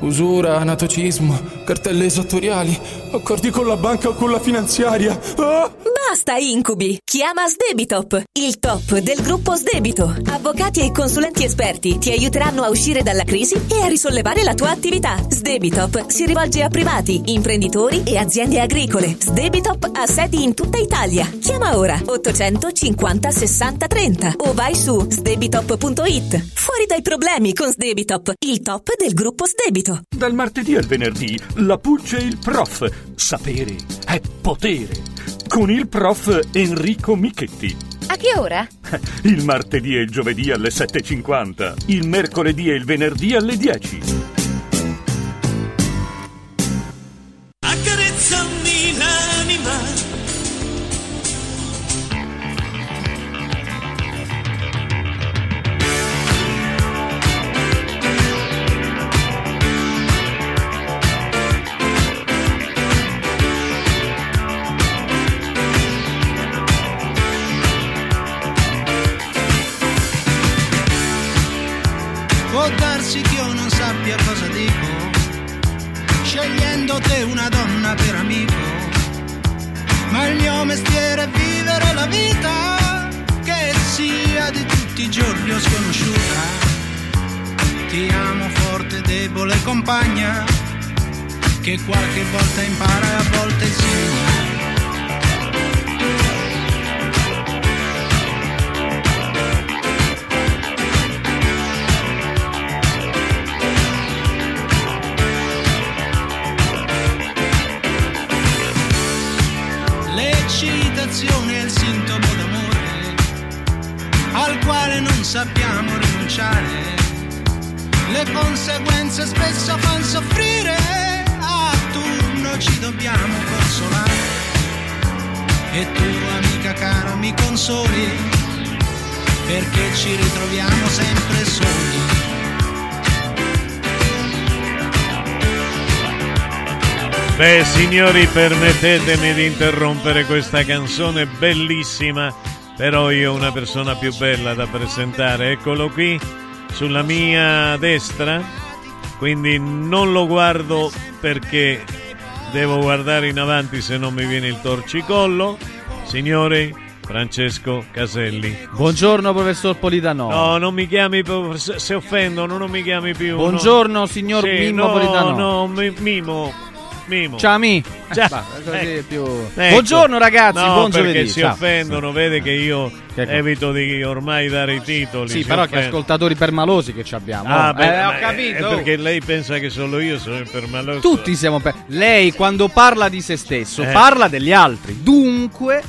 usura, anatocismo, cartelle esattoriali, accordi con la banca o con la finanziaria. Ah! Basta incubi! Chiama Sdebitop, il top del gruppo Sdebito. Avvocati e consulenti esperti ti aiuteranno a uscire dalla crisi e a risollevare la tua attività. Sdebitop si rivolge a privati, imprenditori e aziende agricole. Sdebitop ha sedi in tutta Italia. Chiama ora 850 60 30 o vai su sdebitop.it. Fuori dai problemi con Sdebitop, il top del gruppo Sdebito. Dal martedì al venerdì, la Pulce e il prof. Sapere è potere. Con il prof Enrico Michetti. A che ora? Il martedì e il giovedì alle 7.50. Il mercoledì e il venerdì alle 10. Compagna, che qualche volta impara e a volte insegna. L'eccitazione è il sintomo d'amore al quale non sappiamo rinunciare. Le conseguenze spesso fanno soffrire, a turno ci dobbiamo consolare. E tu, amica cara, mi consoli, perché ci ritroviamo sempre soli. Beh, signori, permettetemi di interrompere questa canzone bellissima, però io ho una persona più bella da presentare. Eccolo qui, sulla mia destra, quindi non lo guardo perché devo guardare in avanti se non mi viene il torcicollo. Signori, Francesco Caselli. Buongiorno professor Politano. No, non mi chiami se offendono, non mi chiami più. Buongiorno no. signor Sì, Mimmo no, Politano. No, mi- Mimo. Mimo. Ciao Mi. Ciao. Eh, basta, così Ecco. più... Ecco. Buongiorno ragazzi, no, buon perché giovedì. si Ciao. offendono, vede che io Che cosa? evito di ormai dare i titoli. Sì, però che offendono. ascoltatori permalosi che ci abbiamo. Ah, beh, eh, ho capito. Perché lei pensa che solo io sono permaloso. Tutti siamo per... Lei quando parla di se stesso Eh. parla degli altri. Dunque,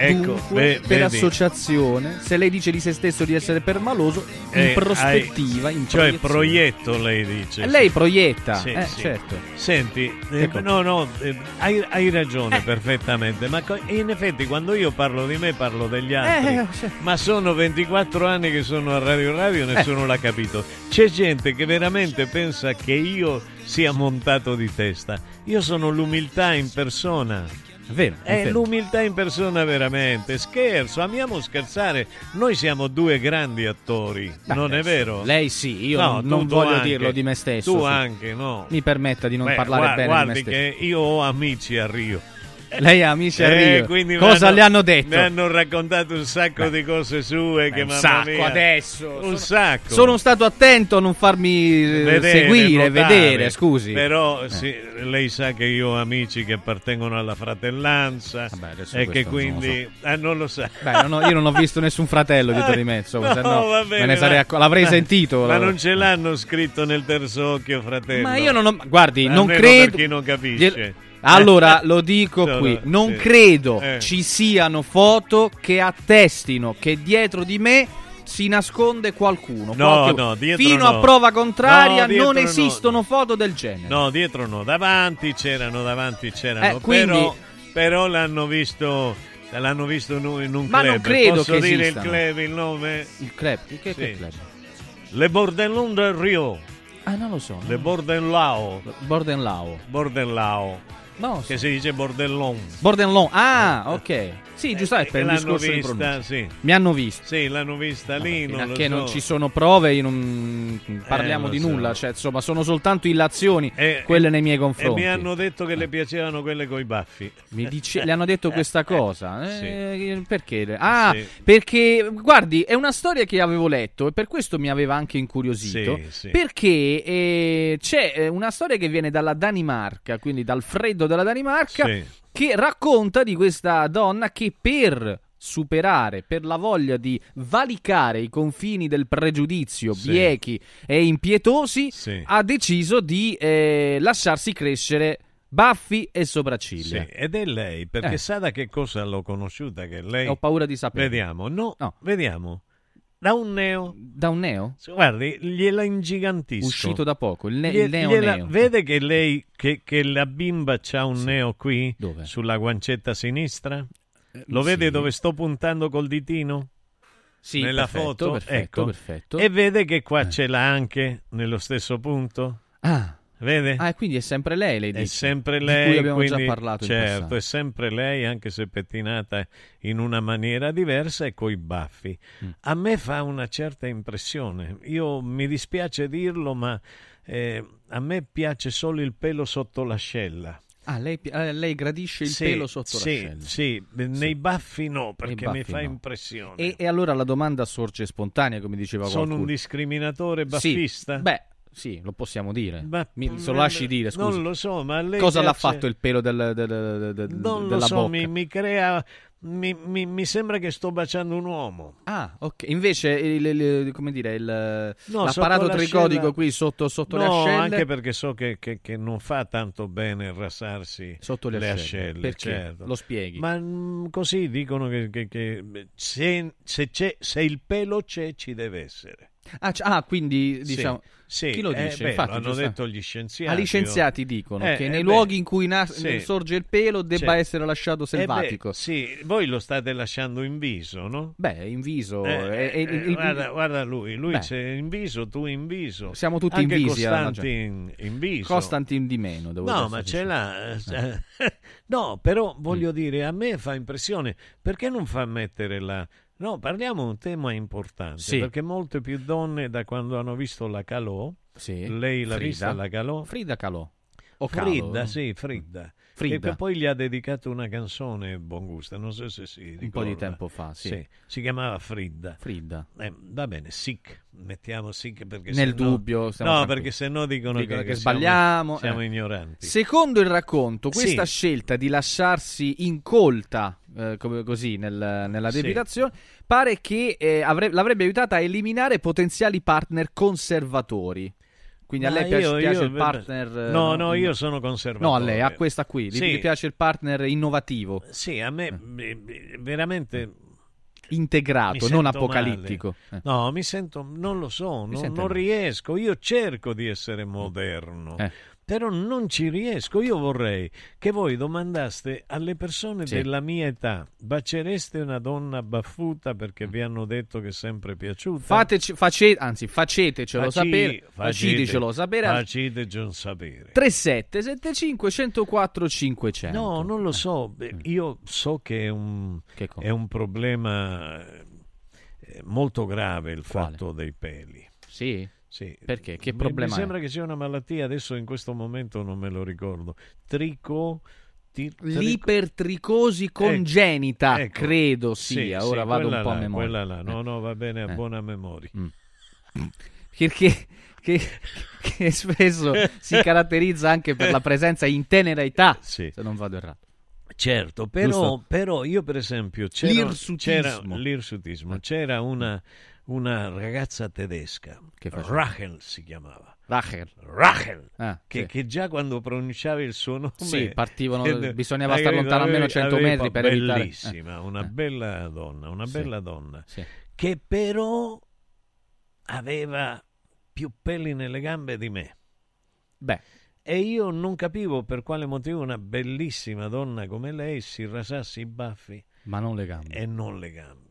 Ecco, dunque, ve- per associazione, se lei dice di se stesso di essere permaloso, in Eh, prospettiva, hai- in cioè proietto lei dice. Lei proietta, Sì, eh, sì. certo. Senti, eh, Ecco. no, no, eh, hai, hai ragione perfettamente, ma co- in effetti quando io parlo di me parlo degli altri, Eh, sì. ma sono 24 anni che sono a Radio Radio e nessuno l'ha capito. C'è gente che veramente pensa che io sia montato di testa, io sono l'umiltà in persona. È vero, È vero. l'umiltà in persona veramente. Scherzo, amiamo scherzare. Noi siamo due grandi attori, Beh, non è vero? Lei sì, io No, non, tu- tu voglio anche. dirlo di me stesso. Tu sì. anche, no. Mi permetta di non Beh, parlare gua- bene guardi di me stesso. che io ho amici a Rio. Lei ha amici a Eh, Rio. Cosa hanno- le hanno detto? Mi hanno raccontato un sacco di cose sue che un sacco mia. adesso. Un Sono- sacco. Sono stato attento a non farmi eh, Vedere, seguire, notare. vedere, scusi. Però Eh. sì, lei sa che io ho amici che appartengono alla fratellanza adesso e che quindi ah, non lo sa. Beh, non ho- io non ho visto nessun fratello dietro di me, insomma, se no va me bene, ne sarei ma- l'avrei sentito. Ma non ce l'hanno scritto nel terzo occhio, fratello. Ma io non ho. Guardi, non Almeno credo. Per chi non capisce. Gliel- Allora, lo dico Sono- qui, non sì. credo Eh. ci siano foto che attestino che dietro di me si nasconde qualcuno. No, no, dietro Fino no. a prova contraria No, non no. esistono foto del genere. No, dietro no, davanti c'erano, davanti c'erano. Eh, quindi- però, però l'hanno visto, l'hanno visto in un, un Ma club. non credo Posso che dire esistano. il club, il nome? Il club? Che, che Sì. club? Le Bordellon del Rio. Ah, non lo so. Le Bordenlao. Bordenlao. Bordenlao. No, Che si dice Bordellon. Bordelon. Ah, ok. Sì, giustamente per Eh, il l'hanno discorso di vista, sì. Mi hanno visto. Sì, l'hanno vista lì, Fino non che so. non ci sono prove, io non parliamo lo di so. nulla. Cioè, insomma, sono soltanto illazioni E- quelle nei miei E confronti. mi hanno detto che le piacevano quelle coi baffi. Mi dice- le hanno detto questa cosa? Sì. Eh, Perché? Ah, Sì. perché guardi, è una storia che avevo letto e per questo mi aveva anche incuriosito. Sì, sì. Perché eh, c'è eh, una storia che viene dalla Danimarca, quindi dal freddo della Danimarca, Sì. Che racconta di questa donna che per superare per la voglia di valicare i confini del pregiudizio Sì. biechi e impietosi Sì. ha deciso di eh, lasciarsi crescere baffi e sopracciglia Sì, ed è lei, perché Eh. sa da che cosa l'ho conosciuta che lei... Ho paura di sapere. Vediamo, no, No. vediamo. Da un neo. Da un neo? Guardi, gliela ingigantisco. Uscito da poco, il, ne- il neo gliela- neo. Vede che lei, che, che la bimba c'ha un neo qui? Dove? Sulla guancetta sinistra? Lo sì. vede dove sto puntando col ditino? Sì, Nella perfetto, foto? perfetto, ecco. perfetto. E vede che qua ce l'ha anche nello stesso punto? Ah, Vede? Ah, quindi è sempre lei, lei È dice, sempre di lei, cui abbiamo quindi, già parlato certo, è sempre lei, anche se pettinata in una maniera diversa e coi baffi. Mm. A me fa una certa impressione. Io mi dispiace dirlo, ma eh, a me piace solo il pelo sotto l'ascella. Ah, lei, eh, lei gradisce il Sì, pelo sotto sì, l'ascella. Sì, nei baffi no, perché mi baffi fa no. impressione. E, e allora la domanda sorge spontanea, come diceva Sono qualcuno. un discriminatore Sì, baffista? beh, sì, lo possiamo dire. Ma- Mi, se lo lasci dire, scusa. Non lo so, ma lei Cosa l'ha piace- fatto il pelo del, del- del- del- Non lo della so, bocca? mi, mi crea... Mi, mi- mi sembra che sto baciando un uomo. Ah, ok. Invece, il, il- come dire, il, No, l'apparato tricodico qui sotto, sotto le no, ascelle... anche perché so che, che- che non fa tanto bene rasarsi Sotto le ascelle. Perché? certo. Lo spieghi. Ma mm, così dicono che, che- che se, se c'è- se il pelo c'è, ci deve essere. Ah, c- ah, quindi Sì, diciamo... sì, Chi lo dice? vero, Infatti, hanno detto gli scienziati. Ah, gli scienziati oh. dicono Eh, che eh, nei beh, luoghi in cui nas- sì. sorge il pelo debba Sì. essere lasciato Eh beh, selvatico. sì, voi lo state lasciando in viso, no? Beh, in viso... Eh, eh, il- guarda, guarda lui, lui Beh. c'è in viso, tu in viso. Siamo tutti Anche in visi, alla Costanti in, in viso. Costantin di meno, devo No, ma sì, ce sì. l'ha. eh, no, però Mm. voglio dire, a me fa impressione. Perché non fa mettere la... No, parliamo di un tema importante. Sì. Perché molte più donne, da quando hanno visto la Calò, Sì. lei l'ha Frida? vista la Calò? Frida Calò. O Calo, Frida, no? sì, Frida. Frida. E poi gli ha dedicato una canzone buon gusto, non so se si Un po' di ricorda. tempo fa, sì. Si chiamava Frida. Frida. Eh, va bene, sic, mettiamo sic perché Nel dubbio, No, tranquilli. perché se no dicono, Dicono che, che siamo- sbagliamo, Siamo, eh. ignoranti. Secondo il racconto, questa Sì. scelta di lasciarsi incolta eh, come così nel- nella Sì. depilazione pare che eh, avre- l'avrebbe aiutata a eliminare potenziali partner conservatori. Quindi a Ma lei piace, io- piace io- il partner. No, no, io sono conservatore. No, a lei, a questa qui. Sì. gli piace il partner innovativo. Sì, a me eh, veramente integrato, non apocalittico. male. Eh. No, mi sento, non lo so, non, non riesco. Io cerco di essere moderno, Eh. Però non ci riesco. Io vorrei che voi domandaste alle persone Sì. della mia età: bacereste una donna baffuta perché vi hanno detto che è sempre piaciuta? Fateci, face- anzi, facetecelo Faci- sapere. facete- Facetecelo sapere. Facetecelo sapere. 37 75 104 500. No, non lo so. Beh, Io so che è un, è un problema eh, molto grave il Quale? fatto dei peli. Sì? Sì. Perché? Che Mi- problema Mi è? sembra che sia una malattia, adesso in questo momento non me lo ricordo. Trico... ti- trico- L'ipertricosi congenita, ecco. credo Sì, sia. sì, Ora vado un po' a là, memoria. Quella là. No, no, va bene, a Eh. buona memoria. Perché che, che spesso si caratterizza anche per la presenza in tenera età, Sì. se non vado errato. Certo, però, però io per esempio c'era, L'irsutismo. c'era, l'irsutismo, c'era una, una ragazza tedesca, Che? Rachel si chiamava. Rachel. Rachel, Ah, che, sì. che già quando pronunciavi il suo nome Sì, partivano- che- bisognava stare lontano almeno Avevi- 100 avevi- metri per evitare- bellissima, eh. una Eh. bella donna, una Sì. bella donna Sì. che però aveva più peli nelle gambe di me. Beh, E io non capivo per quale motivo una bellissima donna come lei si rasasse i baffi ma non le gambe. e non le gambe.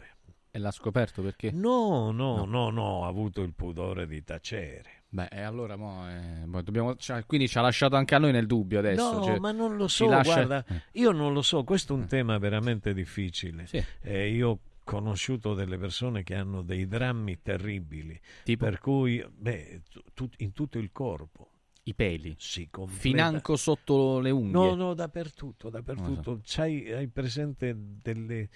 E l'ha scoperto perché? No, no, no, no, ho avuto il pudore di tacere. Beh, e allora mo, eh, mo dobbiamo, cioè, quindi ci ha lasciato anche a noi nel dubbio adesso. No, cioè, ma non lo so, lascia- guarda, Eh. io non lo so, questo è un tema veramente difficile. Sì. Eh, io ho conosciuto delle persone che hanno dei drammi terribili, Tipo? per cui, beh, tu- in tutto il corpo. I peli. Si completa- Financo sotto le unghie. No, no, dappertutto, dappertutto. C'hai, hai presente delle,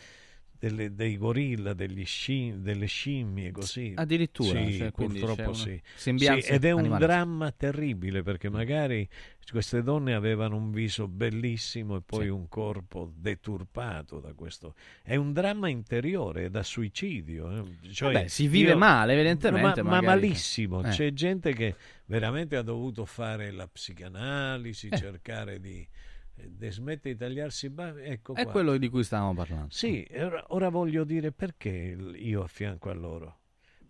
delle- dei gorilla, degli scim- delle scimmie così? Addirittura, Sì, cioè, purtroppo sì. Sì, ed è un animale. dramma terribile perché magari queste donne avevano un viso bellissimo e poi Sì. un corpo deturpato da questo. È un dramma interiore, è da suicidio. eh. Cioè, Vabbè, si vive male, evidentemente, Ma, ma magari. malissimo. Eh. C'è gente che veramente ha dovuto fare la psicanalisi, Eh. cercare di, eh, di tagliarsi i baffi. Ecco È qua. quello di cui stavamo parlando. Sì, ora, ora voglio dire perché io a fianco a loro.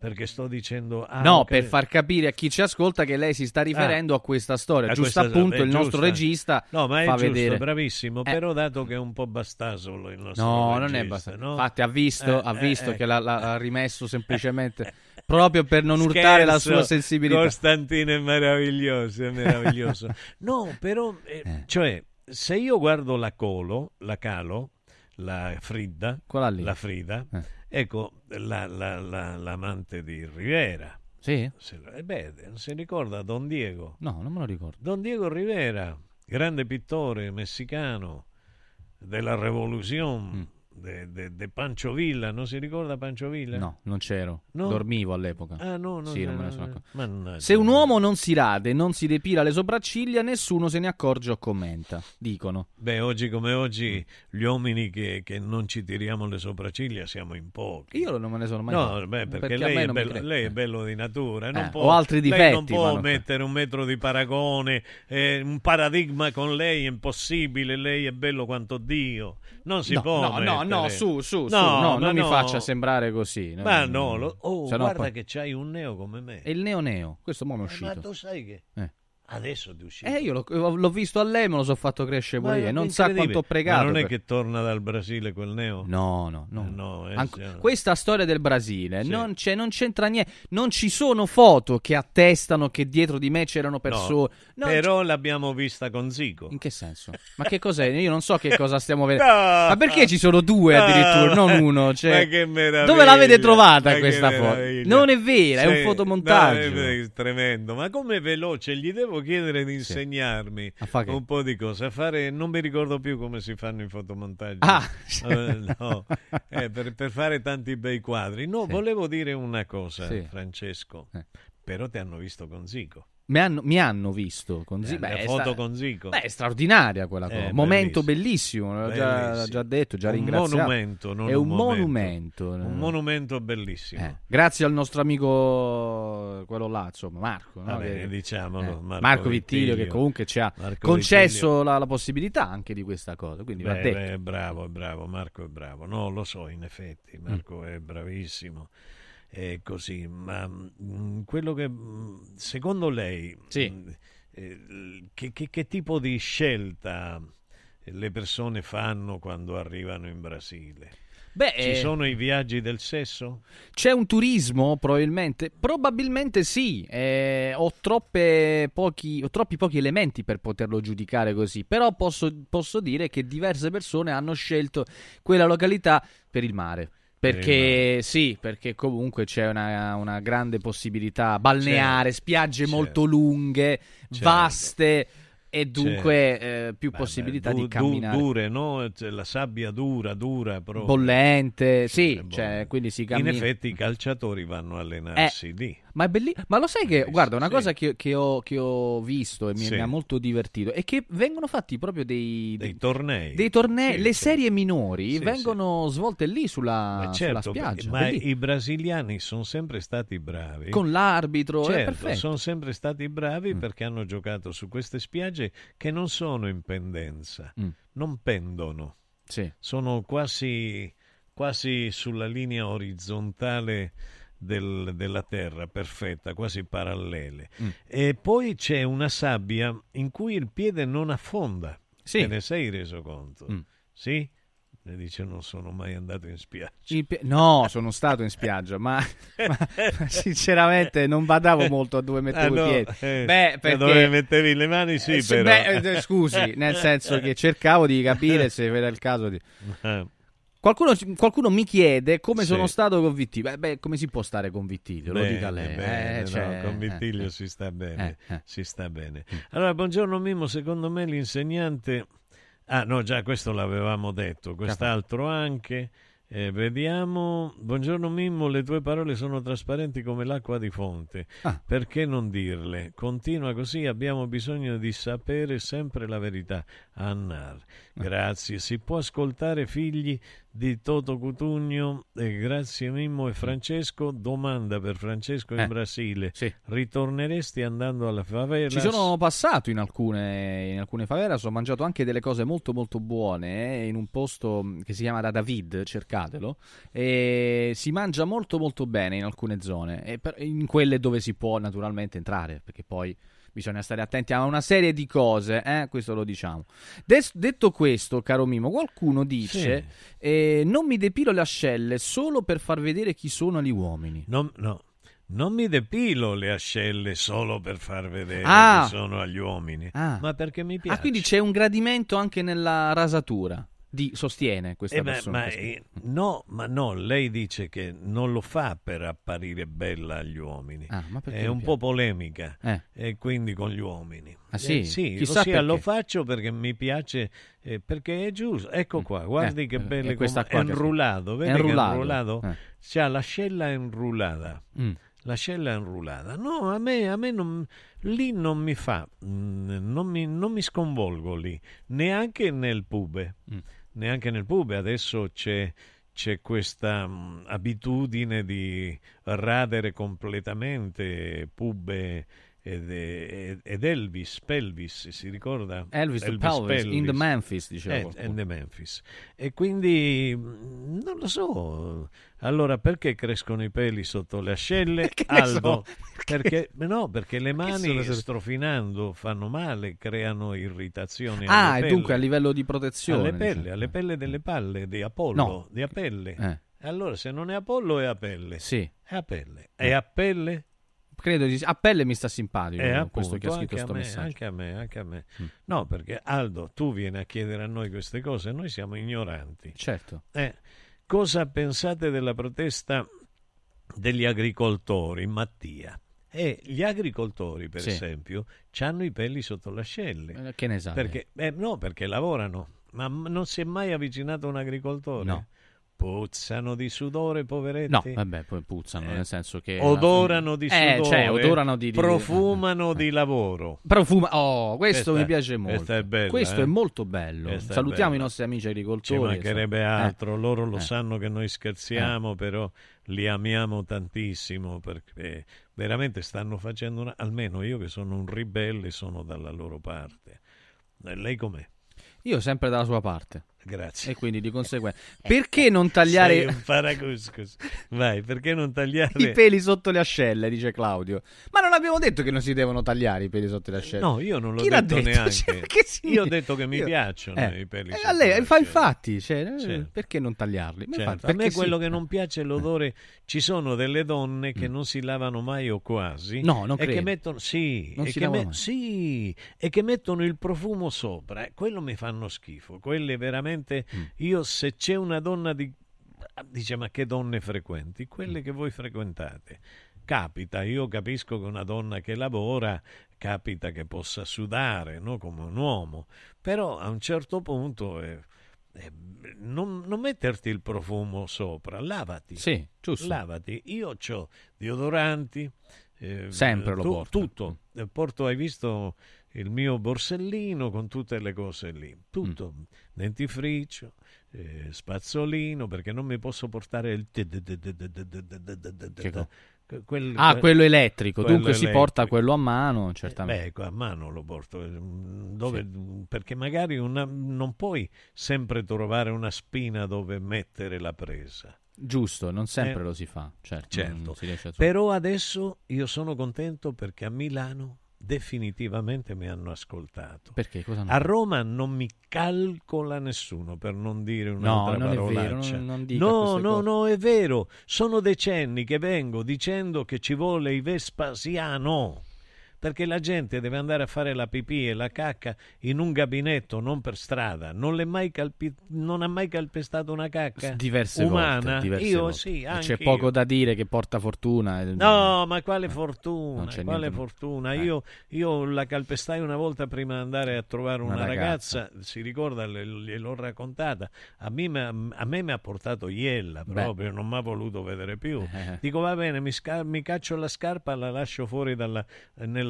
Perché sto dicendo... ah, no, per far capire a chi ci ascolta che lei si sta riferendo a questa storia. A Giusto questa- appunto il nostro regista No, ma è fa giusto, vedere. bravissimo. Eh. Però dato che è un po' bastasolo il nostro No, regista, non è abbastanza. no? Infatti ha visto, Eh, ha eh, visto eh. che l'ha, l'ha- ha rimesso semplicemente Proprio per non urtare la Scherzo, sua sensibilità. Costantino è meraviglioso, è meraviglioso. No, però, eh, cioè, se io guardo la Colo, la Calo, la lì. la Frida, Eh. ecco, la- la- la- l'amante di Rivera. Sì? Se, eh beh, non si ricorda Don Diego? No, non me lo ricordo. Don Diego Rivera, grande pittore messicano della Revolución, de, de- de Pancho Villa, non si ricorda Pancho Villa? No, non c'ero. No? Dormivo all'epoca. Ah, no, no, Sì, no. Se un uomo non si rade, non si depila le sopracciglia, nessuno se ne accorge o commenta. Dicono. Beh, oggi come oggi, gli uomini che, che non ci tiriamo le sopracciglia siamo in pochi. Io non me ne sono mai No, beh, perché, a lei, è bello, crede. lei è bello di natura. Non Eh, può, ho altri lei non difetti, può mettere un metro di paragone, eh, un paradigma con lei è impossibile. Lei è bello quanto Dio. Non si può. no, no, no, mettere. su, su, su, No, no, ma non mi no. faccia sembrare così. Ma no, lo- oh, no guarda poi- che c'hai un neo come me. È il neo neo, questo mo' mi è Eh, ma uscito. tu sai che Eh. Adesso è uscito. Eh, io l'ho, l'ho visto a lei, me lo so fatto crescere pure io. Non sa quanto ho pregato. Ma non è per- che torna dal Brasile quel neo? No, no, no. Eh, no, eh, Anc- sì. questa storia del Brasile Sì. non, c'è, non c'entra niente. Non ci sono foto che attestano che dietro di me c'erano persone. No, No, però l'abbiamo vista con Zico. In che senso? Ma che cos'è? Io non so che cosa stiamo vedendo. No! Ma perché ci sono due No! addirittura, non uno? Cioè, Ma che meraviglia! dove l'avete trovata questa foto? Non è vera, è un Sì, fotomontaggio. no, è, è tremendo. Ma come veloce, gli devo chiedere di insegnarmi che? un po' di cose. A fare, non mi ricordo più come si fanno i fotomontaggi. Ah! Eh, no. Eh, per, per fare tanti bei quadri. No, Sì. volevo dire una cosa, Sì. Francesco. Eh. Però ti hanno visto con Zico. Mi hanno, mi hanno visto con Eh, Zico. è foto sta- con Zico. Beh, è straordinaria quella Eh, cosa. Momento bellissimo, l'ho già, Bellissimo. l'ho già detto, già Un ringraziato. monumento, non è un un momento. monumento. Un monumento bellissimo. Eh, grazie al nostro amico, quello là, insomma, Marco. no? Va bene, Che- diciamolo, eh, Marco Marco Vittilio, Vittilio. che comunque ci ha Marco concesso la, la possibilità anche di questa cosa. Quindi va Beh, detto. beh, bravo, è bravo, Marco è bravo. No, lo so, in effetti, Mm. Marco è bravissimo. È così, ma mm, quello che mm, secondo lei mm, eh, che, che- che tipo di scelta le persone fanno quando arrivano in Brasile? Beh, Ci eh, sono i viaggi del sesso? C'è un turismo, probabilmente? Probabilmente sì. eh, ho, troppe pochi, ho troppi pochi elementi per poterlo giudicare così. Però posso, posso dire che diverse persone hanno scelto quella località per il mare. Perché sì, perché comunque c'è una, una grande possibilità balneare, Certo, spiagge certo. molto lunghe, Certo. vaste e dunque eh, più possibilità Du- di du- camminare. dure, no? C'è La sabbia dura, dura proprio. Bollente, sì, boh. cioè, quindi si In cammina. effetti i calciatori vanno a allenarsi lì. Ma è bellissimo. Ma lo sai che, guarda, una sì. cosa che, che ho, che ho visto e mi, Sì. mi ha molto divertito è che vengono fatti proprio dei, Dei tornei. dei tornei. Sì, le serie minori vengono svolte lì sulla, Ma sulla certo, spiaggia. ma i brasiliani sono sempre stati bravi. Con l'arbitro, Certo, sono sempre stati bravi Mm. perché hanno giocato su queste spiagge che non sono in pendenza, Mm. non pendono, sono quasi, quasi sulla linea orizzontale del- della terra, perfetta, quasi parallele. Mm. E poi c'è una sabbia in cui il piede non affonda. Sì. Te ne sei reso conto? Mm. Sì? E dice non sono mai andato in spiaggia. Pi- No, sono stato in spiaggia, ma, ma sinceramente non badavo molto a dove mettevo Ah, no, i piedi. eh, Beh, perché... dove mettevi le mani sì, Eh, però. beh, eh, scusi, nel senso che cercavo di capire se era il caso di... Eh. Qualcuno, qualcuno mi chiede come Sì. sono stato con Vittilio. Beh, beh, come si può stare con Vittilio? Lo Bene, dica lei. bene, Eh, no, cioè, con Vittilio eh, si sta bene, eh, eh. si sta bene. Allora, buongiorno Mimmo, secondo me l'insegnante... Ah no, già questo l'avevamo detto, quest'altro anche. Eh, vediamo, buongiorno Mimmo, le tue parole sono trasparenti come l'acqua di fonte. Ah. Perché non dirle? Continua così, abbiamo bisogno di sapere sempre la verità. Annar. Grazie. Si può ascoltare figli di Toto Cutugno? Eh, grazie Mimmo e Francesco. Domanda per Francesco in Eh, Brasile. sì. Ritorneresti andando alla favela? Ci sono passato in alcune, in alcune favelas, ho mangiato anche delle cose molto molto buone eh, in un posto mh, che si chiama da David, cercatelo, e si mangia molto molto bene in alcune zone, per- in quelle dove si può naturalmente entrare, perché poi bisogna stare attenti a una serie di cose, eh, questo lo diciamo. Des- detto questo, caro Mimo, qualcuno dice eh, non mi depilo le ascelle solo per far vedere chi sono gli uomini. No, no, non mi depilo le ascelle solo per far vedere Ah. che sono agli uomini, Ah. ma perché mi piace. Ah, quindi c'è un gradimento anche nella rasatura. Di, sostiene questa Eh, persona. ma, eh, no, ma no, lei dice che non lo fa per apparire bella agli uomini. Ah, è un po' polemica Eh. e quindi con gli uomini. Ah, sì? Eh, sì, ossia, lo faccio perché mi piace, eh, perché è giusto. Ecco qua, guardi Eh, che belle è questa com- qua che- eh. C'ha l'ascella enrullata. Mm. L'ascella enrullata. No, a me, a me non, lì non mi fa, mm, non mi, non mi sconvolgo lì, neanche nel pube. Mm. Neanche nel pube. Adesso c'è, c'è questa mm, abitudine di radere completamente pube ed, ed Elvis, Pelvis, si ricorda? Elvis the Pelvis, in the Memphis, Eh, qualcuno. in the Memphis. E quindi mm, non lo so. Allora, perché crescono i peli sotto le ascelle? Che ne so? Aldo, perché, no, perché le mani sempre- strofinando fanno male, creano irritazioni Ah, e dunque a livello di protezione. alle pelle, diciamo. alle pelle delle palle di Apollo, No. di a pelle. Eh. Allora, se non è a pollo è a pelle. Sì. È a pelle. È a pelle? Credo di. A pelle mi sta simpatico Eh, questo appunto, che ha scritto anche, a sto me, messaggio. anche a me, anche a me. Mm. No, perché Aldo, tu vieni a chiedere a noi queste cose, noi siamo ignoranti. Certo. Eh, cosa pensate della protesta degli agricoltori, Mattia? Eh, gli agricoltori, per Sì. esempio, hanno i peli sotto le ascelle. Eh, Che ne sa? Perché, eh, no, perché lavorano. Ma non si è mai avvicinato un agricoltore? No. Puzzano di sudore, poveretti. No, vabbè, poi puzzano, Eh, nel senso che... Odorano di Eh, sudore. cioè, odorano di... Profumano di lavoro. Profuma... Oh, questo Questa- mi piace molto. è bella, questo eh? è molto bello. Questa Salutiamo i nostri amici Ci agricoltori. mancherebbe Eh. altro, loro lo Eh. sanno che noi scherziamo, però li amiamo tantissimo perché veramente stanno facendo una... almeno io che sono un ribelle sono dalla loro parte. Eh, Lei com'è? Io sempre dalla sua parte. Grazie. E quindi di conseguenza... Perché non tagliare... Vai, perché non tagliare I peli sotto le ascelle, dice Claudio. Ma non abbiamo detto che non si devono tagliare i peli sotto le ascelle. No, io non l'ho Chi detto, detto? neanche. Cioè, che significa? Io ho detto che mi Io- piacciono Eh, i peli eh, sotto a lei le fa infatti, cioè, eh, Certo. perché non tagliarli? Ma Certo, infatti, a me quello sì. che non piace è l'odore. Ci sono delle donne che non si lavano mai o quasi. No, non e che credo. mettono, sì, Non e che mai. sì, e che mettono il profumo sopra. eh, Quello mi fanno schifo. Quelle veramente. Mm. Io, se c'è una donna di. Dice, ma che donne frequenti? Quelle Mm. che voi frequentate. Capita, io capisco che una donna che lavora capita che possa sudare, no? come un uomo, però a un certo punto eh, eh, non, non metterti il profumo sopra, lavati. Sì, giusto. Lavati. Io ho deodoranti, eh, Sempre lo tu- porta. Tutto. Eh, Porto, hai visto il mio borsellino con tutte le cose lì. Tutto. Mm. Dentifricio, eh, spazzolino, perché non mi posso portare il... Quel- Ah, quel- quello elettrico. quello Dunque si elettrico. porta quello a mano, certamente. Beh, ecco, a mano lo porto, eh, dove- perché magari una- non puoi sempre trovare una spina dove mettere la presa. Giusto, non sempre Eh, lo si fa. Certo, Certo, si però adesso io sono contento perché a Milano definitivamente mi hanno ascoltato. Perché? Cosa A Roma non mi calcola nessuno, per non dire No, un'altra non vero, parolaccia. non- non dica no, no, cose. no, è vero. Sono decenni che vengo dicendo che ci vuole il Vespasiano. Perché la gente deve andare a fare la pipì e la cacca in un gabinetto, non per strada. Non, l'è mai calpi- non ha mai calpestato una cacca diverse umana? volte. diverse io volte. sì, anche C'è poco io. da dire che porta fortuna. eh, No, ma quale non fortuna, quale niente- fortuna. Eh. Io, io la calpestai una volta prima di andare a trovare una, Una ragazza. ragazza. si ricorda, gliel'ho raccontata. A me, mi- a me mi ha portato Iella Beh. proprio, non mi ha voluto vedere più. Eh. Dico va bene, mi, sca- mi caccio la scarpa, la lascio fuori dalla-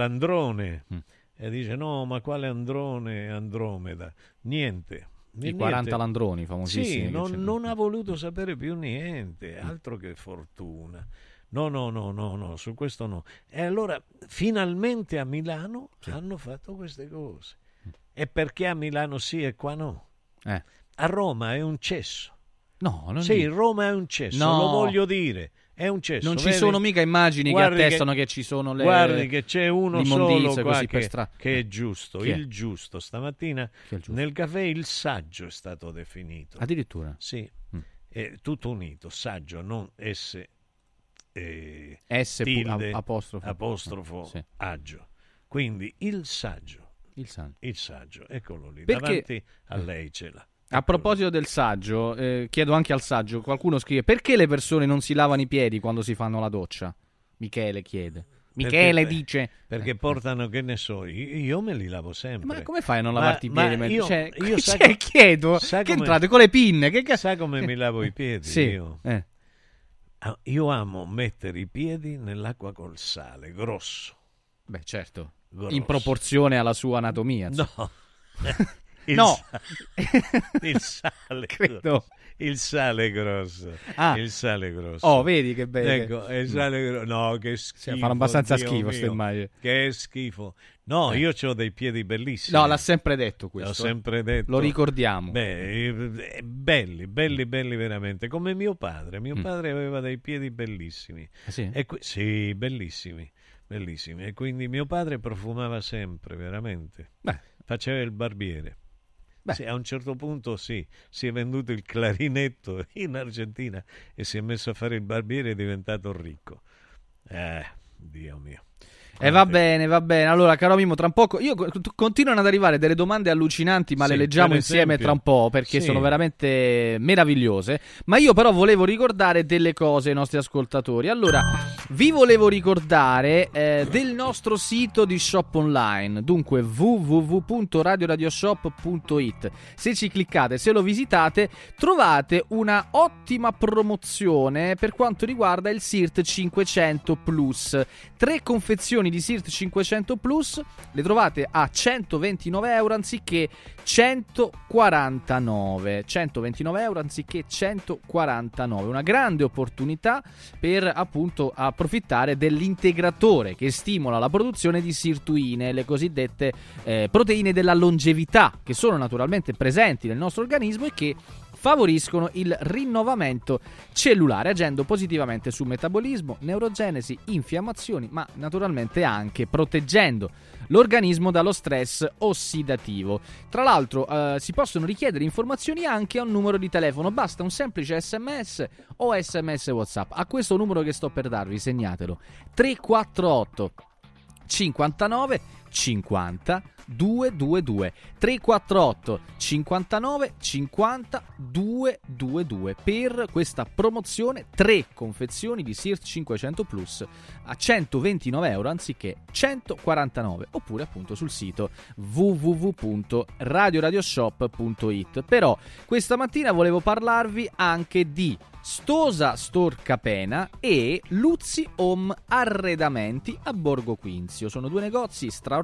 nell'androne. Mm. E dice no, ma quale androne Andromeda? Niente. I Niente. 40 landroni famosissimi. Sì, non, non ha voluto sapere più niente, altro che fortuna. No, no, no, no, no, su questo no. E allora finalmente a Milano hanno fatto queste cose. E perché a Milano sì e qua no? Eh. A Roma è un cesso. No, non sì, dico. Roma è un cesso, No. lo voglio dire. È un cesso. Non ci vedi? sono mica immagini Guardi che attestano che, ci sono le Guardi che c'è uno solo qua così che, per stra- che è giusto, Chi è? il giusto. Stamattina è giusto? nel caffè il saggio è stato definito. Addirittura. Sì, Mm. è tutto unito, saggio, non S eh, S tilde, apostrofo. apostrofo, Sì. aggio. Quindi il saggio. Il saggio. Il saggio, eccolo lì, Perché- davanti a lei ce l'ha. A proposito del saggio, eh, chiedo anche al saggio, qualcuno scrive perché le persone non si lavano i piedi quando si fanno la doccia? Michele chiede. Michele Perché- dice... Perché portano, che ne so, io, me li lavo sempre. Ma come fai a non Ma- lavarti i ma piedi? mentre- io, cioè, io cioè, co- chiedo, che come- entrate con le pinne? Che ca- Sa come mi lavo i piedi? Sì, Io? eh. Ah, io amo mettere i piedi nell'acqua col sale, grosso. Beh, certo. Grosso. In proporzione alla sua anatomia. insomma. No. Il No. sa- il sale Credo. grosso. Il sale grosso. Ah. Il sale grosso. Oh, vedi che bello. Ecco, il sale grosso. No, che schifo. fanno abbastanza Dio schifo mio. ste immagini. Che schifo. No, Eh. io ho dei piedi bellissimi. No, l'ha sempre detto questo. L'ho sempre detto. Lo ricordiamo. Beh, eh, belli, belli, belli veramente. Come mio padre. Mio Mm. padre aveva dei piedi bellissimi. Ah, sì? E qui- sì, bellissimi, bellissimi. E quindi mio padre profumava sempre, veramente. Beh. Faceva il barbiere. Beh. Sì, a un certo punto sì, si è venduto il clarinetto in Argentina e si è messo a fare il barbiere e è diventato ricco. Eh, Dio mio. E va bene, va bene. Allora, caro Mimo, tra un poco. Io co- continuano ad arrivare delle domande allucinanti, ma Sì, le leggiamo insieme tra un po' perché Sì. sono veramente meravigliose. Ma io, però, volevo ricordare delle cose ai nostri ascoltatori. Allora, vi volevo ricordare eh, del nostro sito di shop online. Dunque, www.radioradiosshop.it. Se ci cliccate, se lo visitate, trovate una ottima promozione per quanto riguarda il SIRT 500 Plus. Tre confezioni di SIRT 500 Plus le trovate a 129 euro anziché 149. 129 euro anziché 149. Una grande opportunità per appunto approfittare dell'integratore che stimola la produzione di sirtuine, le cosiddette eh, proteine della longevità, che sono naturalmente presenti nel nostro organismo e che favoriscono il rinnovamento cellulare, agendo positivamente su metabolismo, neurogenesi, infiammazioni, ma naturalmente anche proteggendo l'organismo dallo stress ossidativo. Tra l'altro eh, si possono richiedere informazioni anche a un numero di telefono, basta un semplice sms o sms WhatsApp. A questo numero che sto per darvi, segnatelo. 348 59 50 222 348 59 50 222 per questa promozione 3 confezioni di SIRT 500 Plus a 129 euro anziché 149 oppure appunto sul sito www.radioradioshop.it però questa mattina volevo parlarvi anche di Stosa Store Capena e Luzzi Home Arredamenti a Borgo Quinzio. Sono due negozi straordinari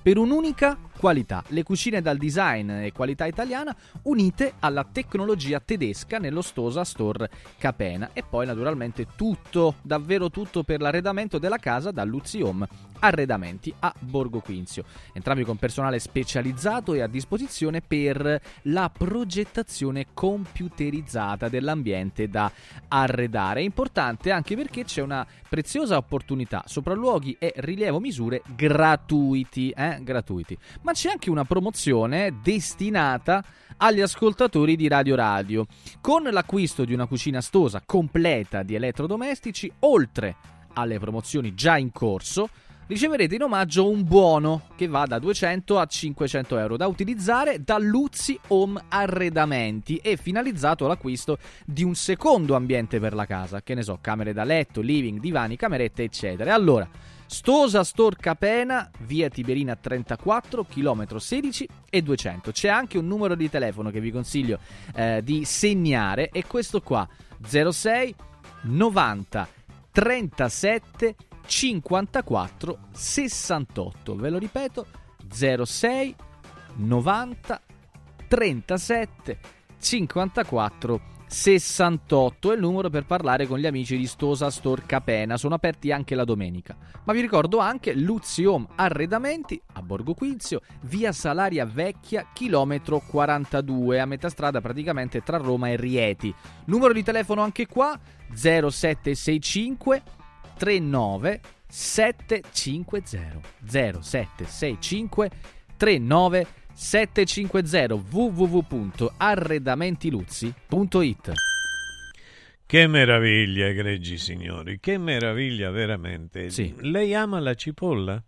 per un'unica qualità. Le cucine dal design e qualità italiana unite alla tecnologia tedesca nello Stosa Store Capena. E poi naturalmente tutto, davvero tutto per l'arredamento della casa da Luzzi Home Arredamenti a Borgo Quinzio. Entrambi con personale specializzato e a disposizione per la progettazione computerizzata dell'ambiente da arredare. È importante anche perché c'è una preziosa opportunità, sopralluoghi e rilievo misure gratuiti, eh? gratuiti. Ma c'è anche una promozione destinata agli ascoltatori di Radio Radio. Con l'acquisto di una cucina stosa completa di elettrodomestici, oltre alle promozioni già in corso, riceverete in omaggio un buono che va da 200 a 500 euro da utilizzare da Luzzi Home Arredamenti e finalizzato all'acquisto di un secondo ambiente per la casa, che ne so, camere da letto, living, divani, camerette, eccetera. Allora, Stosa Store Capena, via Tiberina 34, chilometro 16 e 200. C'è anche un numero di telefono che vi consiglio eh, di segnare, e questo qua, 06 90 37 54 68. Ve lo ripeto, 06 90 37 54 68 è il numero per parlare con gli amici di Stosa Store Capena. Sono aperti anche la domenica. Ma vi ricordo anche Luzzi Home Arredamenti a Borgo Quinzio, via Salaria Vecchia, chilometro 42, a metà strada praticamente tra Roma e Rieti. Numero di telefono anche qua 0765 39 750 0765 39 750 www.arredamentiluzzi.it Che meraviglia, egregi signori, che meraviglia veramente. Sì. Lei ama la cipolla?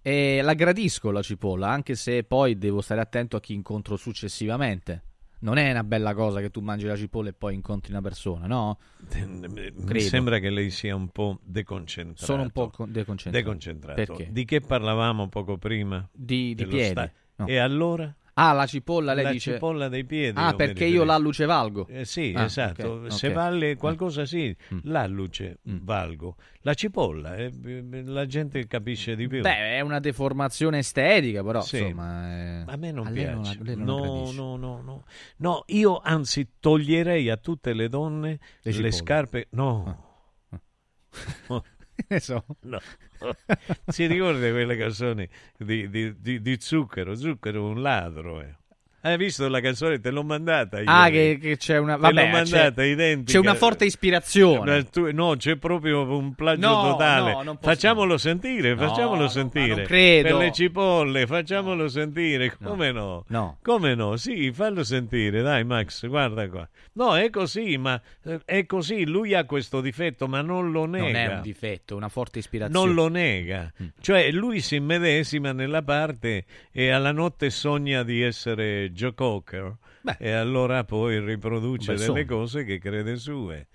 E la gradisco la cipolla, anche se poi devo stare attento a chi incontro successivamente. Non è una bella cosa che tu mangi la cipolla e poi incontri una persona, no? Mi Credo. sembra che lei sia un po' deconcentrato. Sono un po' con- deconcentrato. Deconcentrato. Perché? Di che parlavamo poco prima? Di, di piedi. sta- No. E allora? Ah, la cipolla, lei la dice... cipolla dei piedi. Ah, perché io l'alluce valgo. Eh, sì, Ah, esatto. ok, Se ok. vale qualcosa, sì, Mm. l'alluce valgo. La cipolla, eh, la gente capisce di più. Beh, è una deformazione estetica, però Sì. insomma... è- A me non a lei piace. non la- lei non la no, no, no, no. No, io anzi toglierei a tutte le donne Le le, scarpe. No. Ne so. No. Si ricorda quelle canzoni di, di- di- di Zucchero? Zucchero è un ladro. eh. Hai visto la canzone? Te l'ho mandata io. Ah, che, che c'è una... Te Vabbè, l'ho mandata c'è, identica. c'è una forte ispirazione. No, c'è proprio un plagio No, totale. no, facciamolo sentire, facciamolo sentire. non credo. Per le cipolle, facciamolo sentire. Come no? No. Come no? Sì, fallo sentire, dai Max, guarda qua. No, è così, ma eh, è così. Lui ha questo difetto, ma non lo nega. Non è un difetto, una forte ispirazione. Non lo nega, Mm. cioè lui si immedesima nella parte e alla notte sogna di essere Joe Cocker e allora poi riproduce Beh, delle cose che crede sue.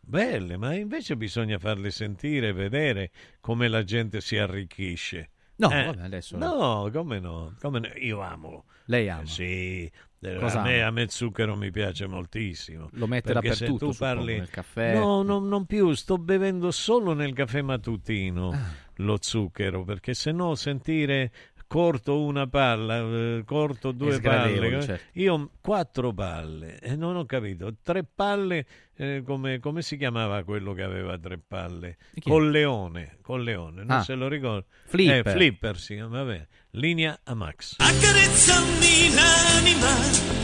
Belle, ma invece bisogna farle sentire, vedere come la gente si arricchisce. No, Eh, adesso- No, come no? Come no? Io amo. Lei ama? Sì, eh, Cosa a me, a me zucchero mi piace moltissimo. Lo mette Perché se dappertutto, tu parli nel caffè. No, no, non più, sto bevendo solo nel caffè mattutino Ah. lo zucchero, perché se no sentire corto una palla, eh, corto due palle, certo. io quattro palle e non ho capito, tre palle, eh, come, come si chiamava quello che aveva tre palle? Con leone, con leone, non Ah. se lo ricordo. Flipper. Eh, Flipper si chiama, vabbè, linea a Max. Accarezzami l'anima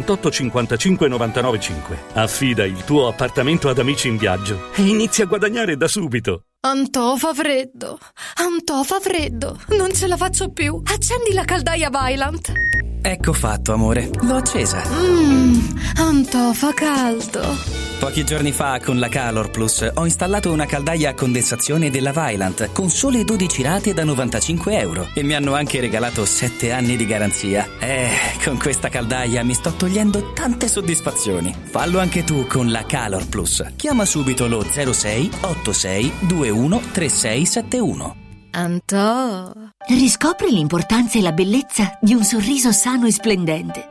55 99 5. Affida il tuo appartamento ad Amici in Viaggio e inizia a guadagnare da subito. Antò fa freddo. Antò fa freddo. Non ce la faccio più. Accendi la caldaia Vylant. Ecco fatto, amore. L'ho accesa. Mmm, Antò fa caldo. Pochi giorni fa con la Calor Plus ho installato una caldaia a condensazione della Vylant con sole 12 rate da 95 euro e mi hanno anche regalato 7 anni di garanzia. Eh, con questa caldaia mi sto togliendo tante soddisfazioni. Fallo anche tu con la Calor Plus. Chiama subito lo 06 86 21 3671. Antò. Riscopri l'importanza e la bellezza di un sorriso sano e splendente.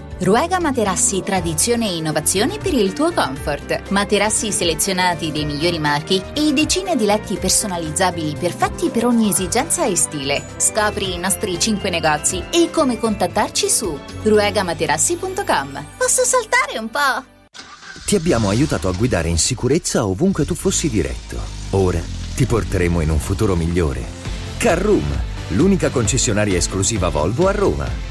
Ruega Materassi Tradizione e Innovazione per il tuo comfort. Materassi selezionati dei migliori marchi e decine di letti personalizzabili perfetti per ogni esigenza e stile. Scopri i nostri 5 negozi e come contattarci su ruegamaterassi.com. Posso saltare un po'? Ti abbiamo aiutato a guidare in sicurezza ovunque tu fossi diretto. Ora ti porteremo in un futuro migliore. Carroom, l'unica concessionaria esclusiva Volvo a Roma.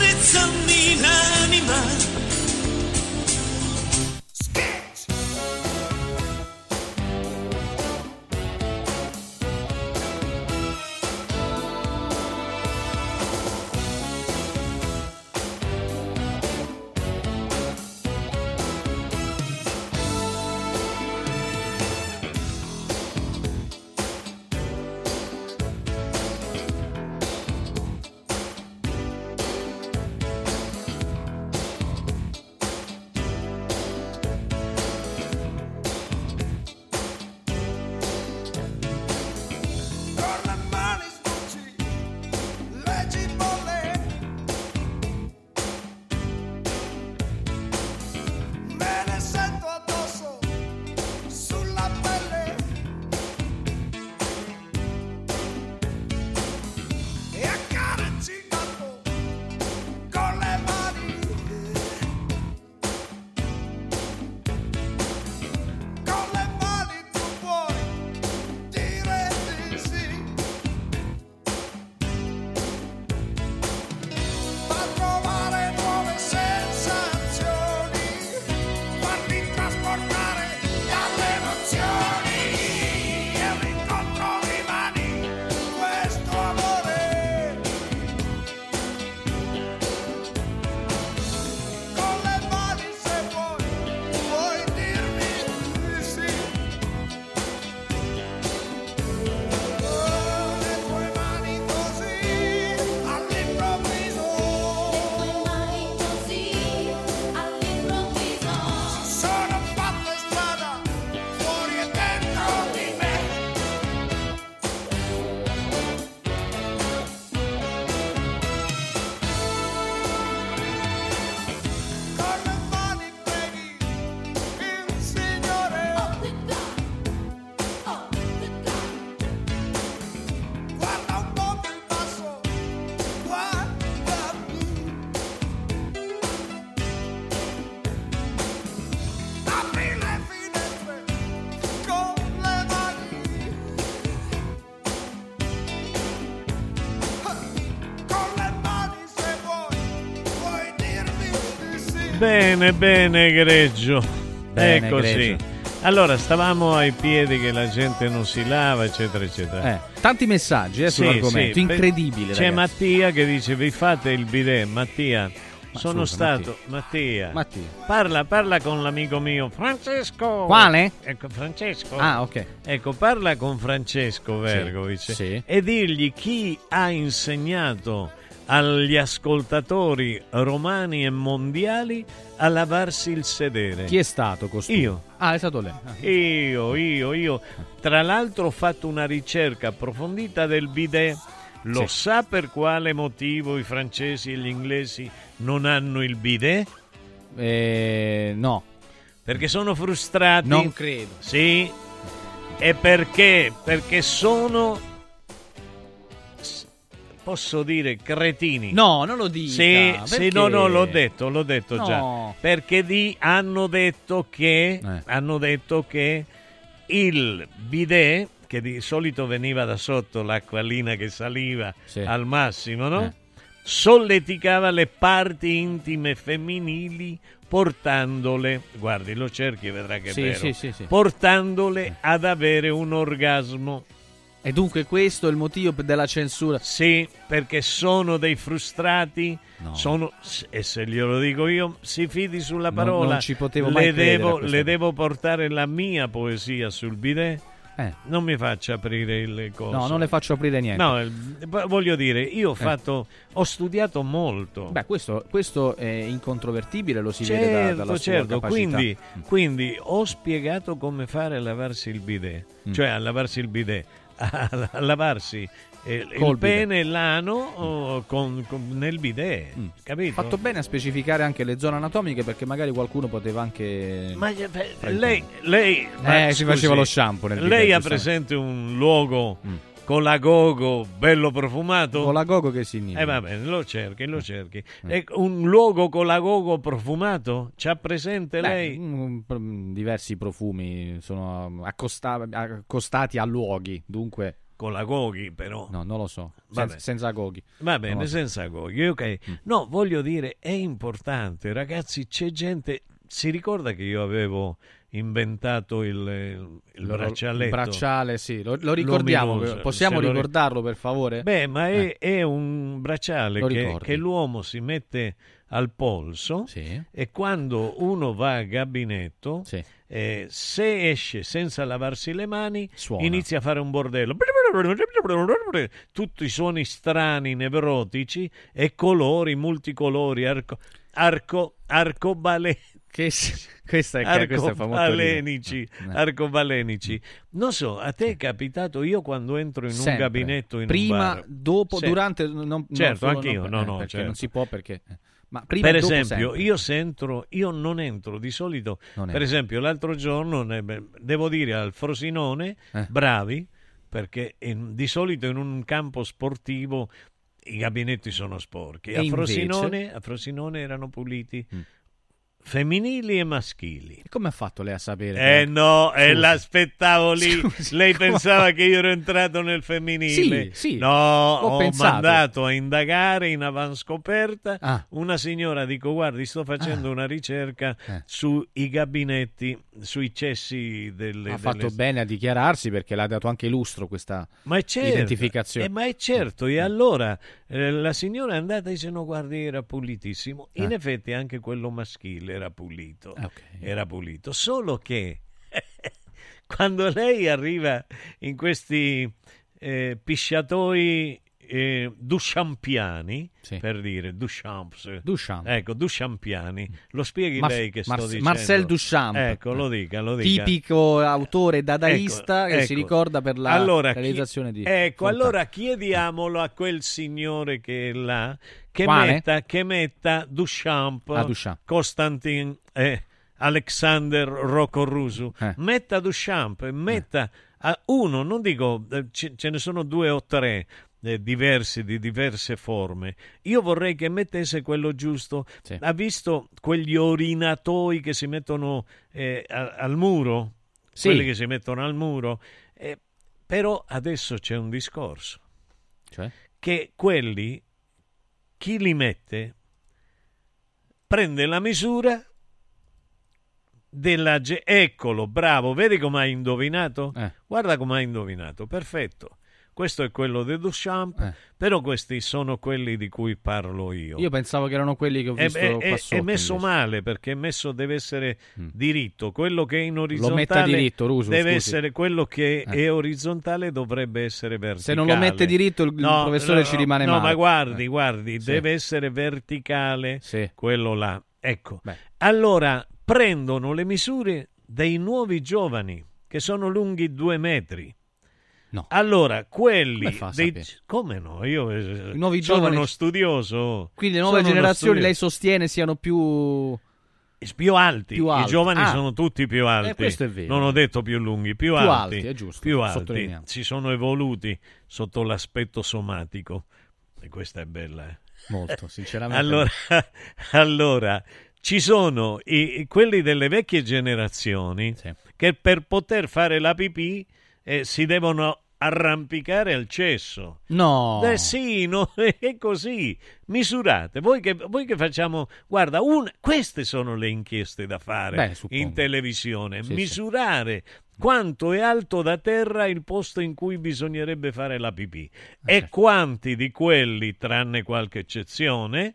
Bene, bene, egregio. Bene, è così. Allora, stavamo ai piedi che la gente non si lava, eccetera, eccetera. Eh, tanti messaggi eh, Sì, sull'argomento, sì. incredibile. C'è ragazzi. Mattia che dice: Vi fate il bidet? Mattia, sono scusa, stato Mattia. Mattia. Parla, parla con l'amico mio Francesco. Quale? Ecco, Francesco. Ah, ok. Ecco, parla con Francesco Vergovic sì. e dirgli chi ha insegnato agli ascoltatori romani e mondiali a lavarsi il sedere. Chi è stato costui? Io. Ah, è stato lei. Ah. Io, io, io. Tra l'altro ho fatto una ricerca approfondita del bidet. Lo Sì. sa per quale motivo i francesi e gli inglesi non hanno il bidet? Eh, no. Perché sono frustrati. Non credo. Sì. E perché? Perché sono posso dire cretini. No, non lo dica. Sì, Perché? no, no, l'ho detto, l'ho detto No. già. Perché di, hanno detto che Eh. hanno detto che il bidet che di solito veniva da sotto l'acquolina che saliva Sì. al massimo, no? Eh. Solleticava le parti intime femminili portandole, guardi, lo cerchi e vedrà che è Sì, vero, sì, portandole ad avere un orgasmo. E dunque questo è il motivo della censura. Sì, perché sono dei frustrati. No. Sono, e se glielo dico io, si fidi sulla parola. non ci potevo mai le devo, le devo portare la mia poesia sul bidet. Eh. Non mi faccia aprire il coso. No, non le faccio aprire niente. No, il- voglio dire, io ho fatto, ho studiato molto. Beh, questo, questo è incontrovertibile, lo si vede da- Certo, dalla sua certo. Quindi, quindi ho spiegato come fare a lavarsi il bidet, Mm. cioè a lavarsi il bidet, a, a lavarsi eh, il Col pene e l'ano oh, con- con- nel bidet, capito? Fatto bene a specificare anche le zone anatomiche perché magari qualcuno poteva anche... Ma eh, beh, lei, lei ma Eh, si scusi, faceva lo shampoo nel bidet, Lei ha presente un luogo Mm. Con la gogo bello profumato? Con la gogo che significa? Eh va bene, lo cerchi, lo cerchi. E un luogo con la gogo profumato? C'ha presente Beh, lei? mm, mm, diversi profumi sono accosta- accostati a luoghi, dunque... Con la goghi però. No, non lo so. Sen- senza goghi. Va bene, so. senza goghi, ok. Mm. No, voglio dire, è importante, ragazzi, c'è gente... Si ricorda che io avevo inventato il, il Lo- braccialetto? Il bracciale, sì, lo, lo ricordiamo. Luminoso, Possiamo lo ri- ricordarlo per favore? Beh, ma è, Eh. è un bracciale che, che l'uomo si mette al polso Sì. e quando uno va a gabinetto, Sì. eh, se esce senza lavarsi le mani, Suona. inizia a fare un bordello. Tutti i suoni strani, nevrotici e colori, multicolori, arco, arco, arcobale- Che questa è, questa arcobalenici, Eh. arcobalenici. Non so, a te è capitato io quando entro in un Sempre. gabinetto in prima, un dopo, Sì. durante non, non Certo, solo- anch'io, no, eh, no, perché certo. non si può perché eh. ma prima per esempio, sempre. io sento, io non entro di solito. Non per esempio, l'altro giorno devo dire al Frosinone, Eh. bravi, perché in- di solito in un campo sportivo i gabinetti sono sporchi. A? Frosinone, a Frosinone erano puliti. Mm. Femminili e maschili. E come ha fatto lei a sapere? Eh no, eh, Scusi. l'aspettavo lì. Scusi, Lei come pensava che io ero entrato nel femminile? Sì, sì. No, Ho ho, mandato a indagare in avanscoperta Ah. una signora. Dico, guardi, sto facendo Ah. una ricerca Eh. sui gabinetti, sui cessi delle... ha fatto delle- bene a dichiararsi perché l'ha dato anche lustro questa Ma certo, identificazione. eh, ma è certo, e allora eh, la signora è andata e dice no guardi era pulitissimo, in Eh. effetti anche quello maschile era pulito, Ah, ok. era pulito, solo che quando lei arriva in questi eh, pisciatoi eh, duchampiani, Sì. per dire Duchamps, Duchamp. ecco Duchampiani, lo spieghi Mar- lei che sto Mar- dicendo? Marcel Duchamp. Ecco, lo dica, lo dica. Tipico autore dadaista Ecco, che si ecco. ricorda per la Allora, chi- realizzazione di Ecco, Fontana. allora chiediamolo a quel signore che è là che, Quale? metta, che metta Duchamp, Ah, Duchamp. Constantin eh, Alexander Rocorusu, Eh. metta Duchamp, metta a uno, non dico, eh, ce, ce ne sono due o tre eh, diversi, di diverse forme. Io vorrei che mettesse quello giusto. Sì. Ha visto quegli orinatoi che si mettono eh, a- al muro? Sì. Quelli che si mettono al muro? Eh, però adesso c'è un discorso Cioè? che quelli, chi li mette, prende la misura della... ge- Eccolo, bravo, vedi come hai indovinato? Eh. Guarda come hai indovinato, perfetto. Questo è quello di Duchamp, però questi sono quelli di cui parlo io. Io pensavo che erano quelli che ho È, visto è- qua è- sotto. è messo invece. male perché è messo deve essere diritto. Quello che è in metta orizzontale diritto, Rusu, deve scusi. essere quello che Eh. è orizzontale dovrebbe essere verticale. Se non lo mette diritto, il- il professore ci rimane no, male. ma guardi, Eh. guardi, Sì. deve essere verticale quello là. Ecco. Allora prendono le misure dei nuovi giovani che sono lunghi due metri. No. Allora, quelli Come dei- come no? Io eh, I nuovi sono giovani- uno studioso. Quindi le nuove Sono generazioni lei sostiene siano più... più alti. Più alti. I giovani Ah. sono tutti più alti. Eh, questo è vero. Non ho detto più lunghi, più, Più alti. alti, è giusto, Più alti. Si sono evoluti sotto l'aspetto somatico. E questa è bella. eh. Molto, sinceramente. Allora, allora, ci sono i- quelli delle vecchie generazioni che per poter fare la pipì eh, si devono arrampicare al cesso. No. Eh sì, no, è così. Misurate. Voi che, voi che facciamo... Guarda, un- queste sono le inchieste da fare Beh, in televisione. Sì, sì. Misurare quanto è alto da terra il posto in cui bisognerebbe fare la pipì Eh, e certo. quanti di quelli, tranne qualche eccezione,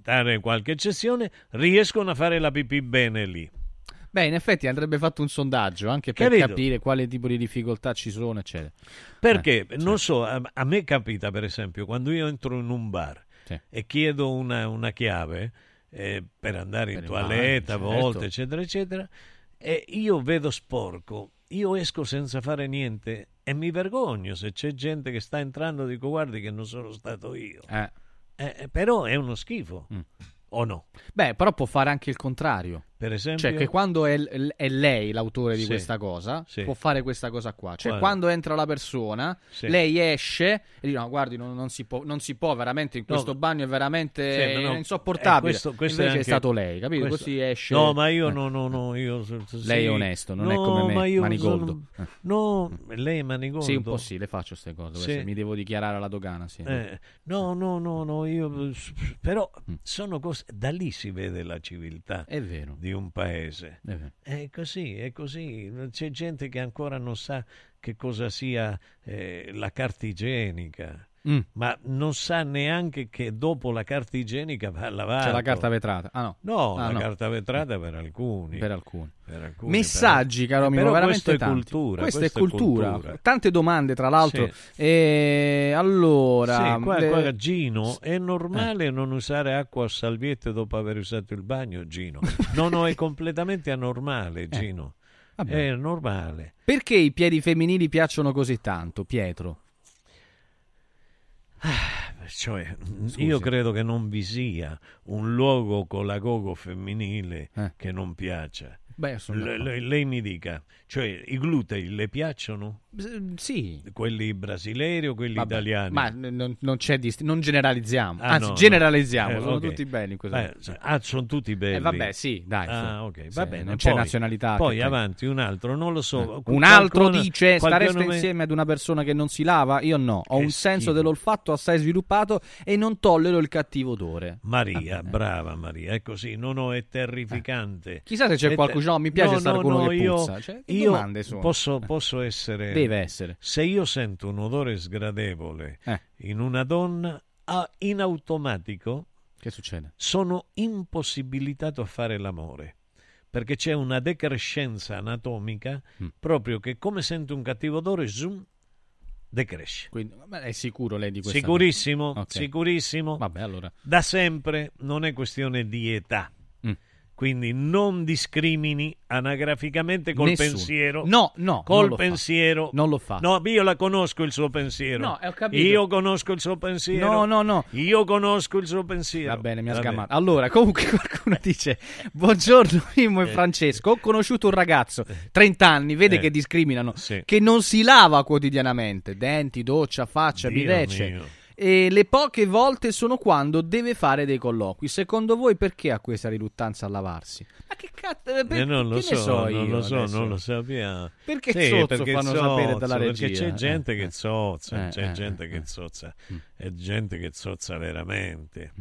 tranne qualche eccezione, riescono a fare la pipì bene lì. Beh, in effetti andrebbe fatto un sondaggio anche per Capito? capire quale tipo di difficoltà ci sono, eccetera. Perché, Eh, non so, a, a me capita per esempio quando io entro in un bar Sì. e chiedo una, una chiave eh, per andare in Per il toilette a volte, certo. eccetera, eccetera, e io vedo sporco, io esco senza fare niente e mi vergogno se c'è gente che sta entrando, dico guardi che non sono stato io. Eh. Eh, però è uno schifo, o no? Beh, però può fare anche il contrario. Per esempio? Cioè, che quando è, è lei l'autore di Sì. questa cosa, Sì. può fare questa cosa qua. Cioè, Quale? quando entra la persona, Sì. lei esce e dice: No, guardi, non, non si può, non si può veramente. In No. questo bagno è veramente ma no, insopportabile. eh, questo- questo Invece è, anche- stato lei, capito? questo- Così esce. No, ma io Eh. no, no, no, io. Lei è onesto, non è No, come me, ma io Manigoldo. sono- Eh. No, lei è Manigoldo. Sì, un po' sì, le faccio queste cose. Mi devo dichiarare alla dogana, sì. Eh, no, no, no, no, io però Mm. sono cose da lì si vede la civiltà È vero. di un paese. È vero. È così, è così. C'è gente che ancora non sa che cosa sia eh, la carta igienica. Mm. Ma non sa neanche che dopo la carta igienica va lavato. C'è la carta vetrata. Ah, no. No, Ah, la no. carta vetrata per alcuni. Per alcuni. Per alcuni, Messaggi, però- caro Eh, mio, però veramente questa è cultura. Questa, questa è cultura. Tante domande, tra l'altro. Sì. E allora, Sì, qua, le- qua, Gino, è normale Eh. non usare acqua o salviette dopo aver usato il bagno, Gino? No, no, è completamente anormale, Gino. Eh. È normale. Perché i piedi femminili piacciono così tanto, Pietro? Cioè, Scusi. io credo che non vi sia un luogo con la gogo femminile Eh. che non piaccia. Beh, sono d'accordo. le- lei mi dica, cioè i glutei le piacciono? S- Sì. Quelli brasiliani o quelli Vabbè, italiani? Ma n- non, non c'è dist- non generalizziamo. Ah, Anzi, no, no. generalizziamo. Eh, sono ok. tutti belli Eh, ah, sono tutti belli. Eh, vabbè, sì, dai, Ah, su. ok, Sì, va bene. non c'è Poi- nazionalità Poi che- avanti, un altro, non lo so. Un altro dice stareste mi- insieme ad una persona che non si lava? Io no, ho Che un senso schifo. dell'olfatto assai sviluppato e non tollero il cattivo odore. Maria, brava Maria, è così, no, no, è terrificante. Eh. Chissà se c'è qualcuno- no, mi piace no, stare no, con uno no, che io, puzza, cioè, io? Posso, Eh. posso essere... Deve essere. Se io sento un odore sgradevole Eh. in una donna, in automatico Che succede? sono impossibilitato a fare l'amore. Perché c'è una decrescenza anatomica Mm. proprio che come sento un cattivo odore, zoom, decresce. Quindi, ma è sicuro lei di questo? Sicurissimo, Ok. sicurissimo. Vabbè, allora. Da sempre non è questione di età. Quindi non discrimini anagraficamente col Nessuno. pensiero. No, no, non Col fa. pensiero. Non lo fa. No, io la conosco il suo pensiero. No, ho capito. Io conosco il suo pensiero. No, no, no. Io conosco il suo pensiero. Va bene, mi ha sgamato. Allora, comunque qualcuno dice: Buongiorno, Mimmo e Eh. Francesco. Ho conosciuto un ragazzo, 30 anni, vede Eh. che discriminano, Sì. che non si lava quotidianamente, denti, doccia, faccia, Dio mio. E le poche volte sono quando deve fare dei colloqui. Secondo voi perché ha questa riluttanza a lavarsi? Ma che cazzo? Eh, per- non lo che so, ne so non io lo so, adesso? non lo sappiamo. Perché Sì, zozzo perché fanno zozzo, sapere dalla Perché regia, c'è eh, gente eh. che zozza, Eh, c'è eh, gente eh, che eh. zozza, è gente che zozza veramente.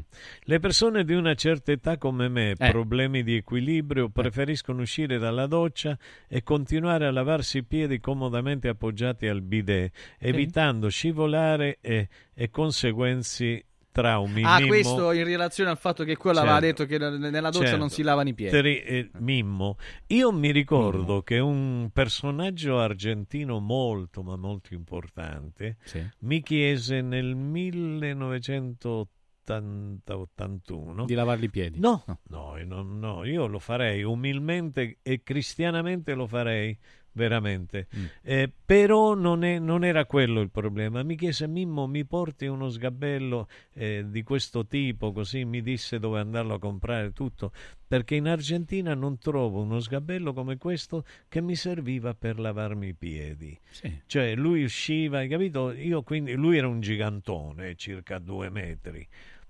Le persone di una certa età come me, Eh. problemi di equilibrio, preferiscono uscire dalla doccia e continuare a lavarsi i piedi comodamente appoggiati al bidet, evitando scivolare e, e conseguenzi traumi. Ah, Mimmo- questo in relazione al fatto che quello aveva Certo. detto che nella doccia Certo. non si lavano i piedi. Tri- eh, Mimmo. Io mi ricordo che un personaggio argentino molto, ma molto importante Sì. mi chiese nel 1980-81 Di lavarli i piedi. No, no, non- no, io lo farei umilmente e cristianamente lo farei veramente. Mm. Eh, però non, è- non era quello il problema. Mi chiese Mimmo, mi porti uno sgabello eh, di questo tipo, così mi disse dove andarlo a comprare tutto, perché in Argentina non trovo uno sgabello come questo che mi serviva per lavarmi i piedi. Sì. Cioè lui usciva, hai capito? Io quindi, lui era un gigantone, circa due metri,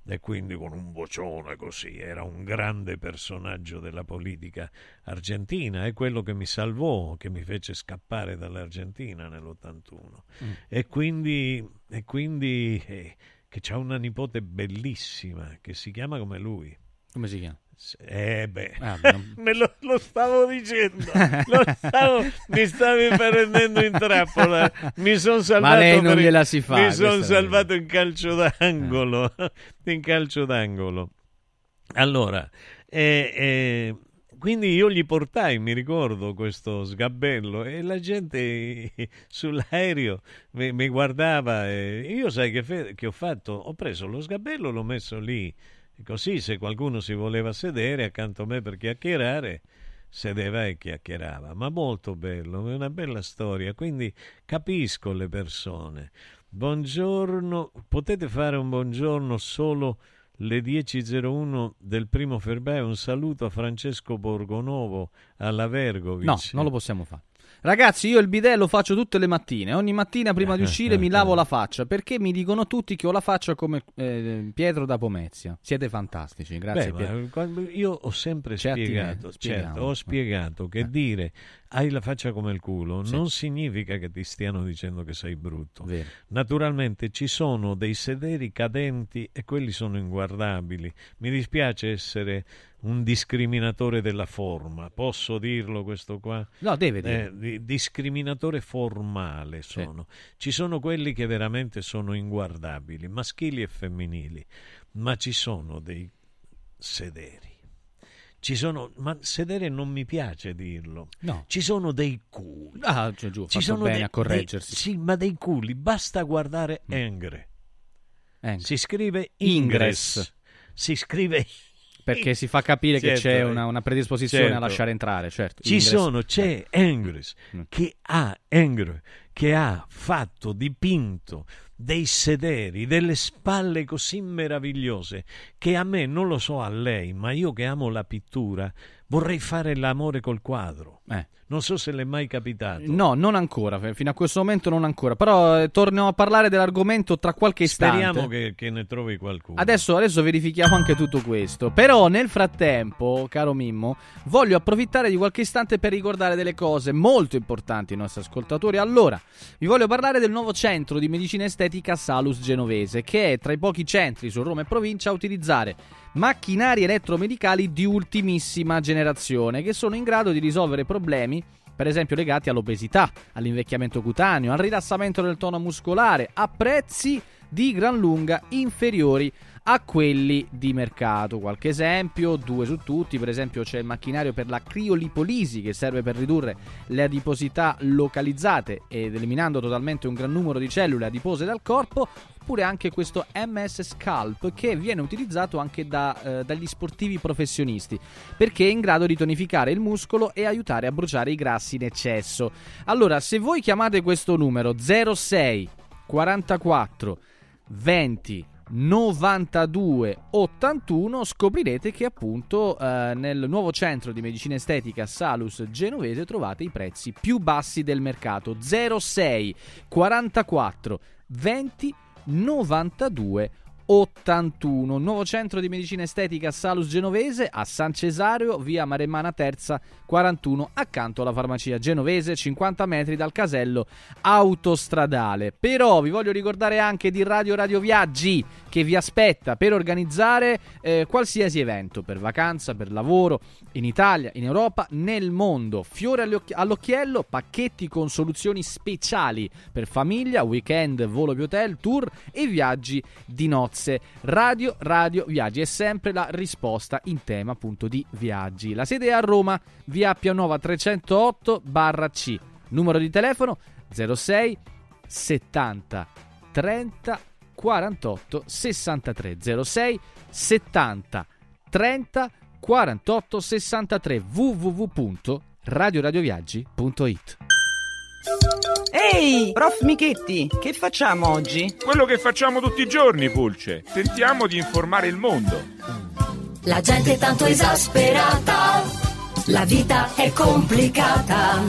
e quindi con un vocione così, era un grande personaggio della politica argentina, è quello che mi salvò, che mi fece scappare dall'Argentina nell'81. Mm. E quindi, e quindi eh, che c'ha una nipote bellissima che si chiama come lui. Come si chiama? Eh beh, Ah, non- me lo, lo stavo dicendo, Lo stavo- mi stavi prendendo in trappola, mi sono salvato, lei non per- gliela si fa, mi sono salvato in calcio d'angolo, in calcio d'angolo. Allora, eh, eh, quindi io gli portai, mi ricordo, questo sgabello e la gente sull'aereo mi, mi guardava e io sai che, fe- che ho fatto? Ho preso lo sgabello, l'ho messo lì, così se qualcuno si voleva sedere accanto a me per chiacchierare, sedeva e chiacchierava. Ma molto bello, è una bella storia, quindi capisco le persone. Buongiorno, potete fare un buongiorno solo le 10.01 del primo febbraio. Un saluto a Francesco Borgonovo alla Vergovic. No, non lo possiamo fare. Ragazzi, io il bidet lo faccio tutte le mattine. Ogni mattina prima di uscire mi lavo la faccia perché mi dicono tutti che ho la faccia come eh, Pietro da Pomezia. Siete fantastici, grazie Beh, io ho sempre C'è spiegato, certo, ho spiegato che dire hai la faccia come il culo non significa che ti stiano dicendo che sei brutto. Naturalmente ci sono dei sederi cadenti e quelli sono inguardabili. Mi dispiace essere un discriminatore della forma, posso dirlo questo qua? No, deve dire. Eh, di- discriminatore formale sono. Ci sono quelli che veramente sono inguardabili, maschili e femminili, ma ci sono dei sederi. Ci sono, ma sedere non mi piace dirlo. No. Ci sono dei culi. Ah, cioè, giù, Ci sono bene dei- a correggersi. Mm. dei- sì, ma dei culi, basta guardare Engre. Engre. Si scrive Ingress. Ingress. Si scrive Perché si fa capire che Certo, c'è eh. una, una predisposizione a Certo. lasciare entrare, certo. Ci Ingresso. sono, c'è Engres Mm. che ha Engre che ha fatto, dipinto dei sederi, delle spalle così meravigliose che a me, non lo so a lei, ma io che amo la pittura, vorrei fare l'amore col quadro. Eh. Non so se le è mai capitato. No, non ancora, fino a questo momento non ancora. Però eh, torniamo a parlare dell'argomento tra qualche istante. Speriamo che, che ne trovi qualcuno. Adesso, adesso verifichiamo anche tutto questo. Però nel frattempo, caro Mimmo, voglio approfittare di qualche istante per ricordare delle cose molto importanti ai nostri ascoltatori. Allora, vi voglio parlare del nuovo centro di medicina estetica Salus Genovese, che è tra i pochi centri su Roma e provincia a utilizzare macchinari elettromedicali di ultimissima generazione, che sono in grado di risolvere problemi per esempio legati all'obesità, all'invecchiamento cutaneo, al rilassamento del tono muscolare, a prezzi di gran lunga inferiori a quelli di mercato. Qualche esempio, due su tutti, per esempio c'è il macchinario per la criolipolisi che serve per ridurre le adiposità localizzate ed eliminando totalmente un gran numero di cellule adipose dal corpo, oppure anche questo MS Scalp che viene utilizzato anche da, eh, dagli sportivi professionisti perché è in grado di tonificare il muscolo e aiutare a bruciare i grassi in eccesso. Allora, se voi chiamate questo numero 06 44 20 92 81 scoprirete che appunto eh, nel nuovo centro di medicina estetica Salus Genovese trovate i prezzi più bassi del mercato. 06 44 20 92 81. Nuovo centro di medicina estetica Salus Genovese a San Cesario, via Maremmana Terza 41, accanto alla farmacia genovese, 50 metri dal casello autostradale. Però vi voglio ricordare anche di Radio Radio Viaggi che vi aspetta per organizzare eh, qualsiasi evento, per vacanza, per lavoro, in Italia, in Europa, nel mondo. Fiore all'occhi- all'occhiello, pacchetti con soluzioni speciali per famiglia, weekend, volo di hotel, tour e viaggi di nozze. Radio Radio Viaggi è sempre la risposta in tema appunto di viaggi. La sede è a Roma, via Pianova 308 barra C. Numero di telefono 06 70 30 48 63 06 70 30 48 63 www.radioradioviaggi.it Ehi, prof Michetti, che facciamo oggi? Quello che facciamo tutti i giorni, Pulce. Tentiamo di informare il mondo. La gente è tanto esasperata, la vita è complicata.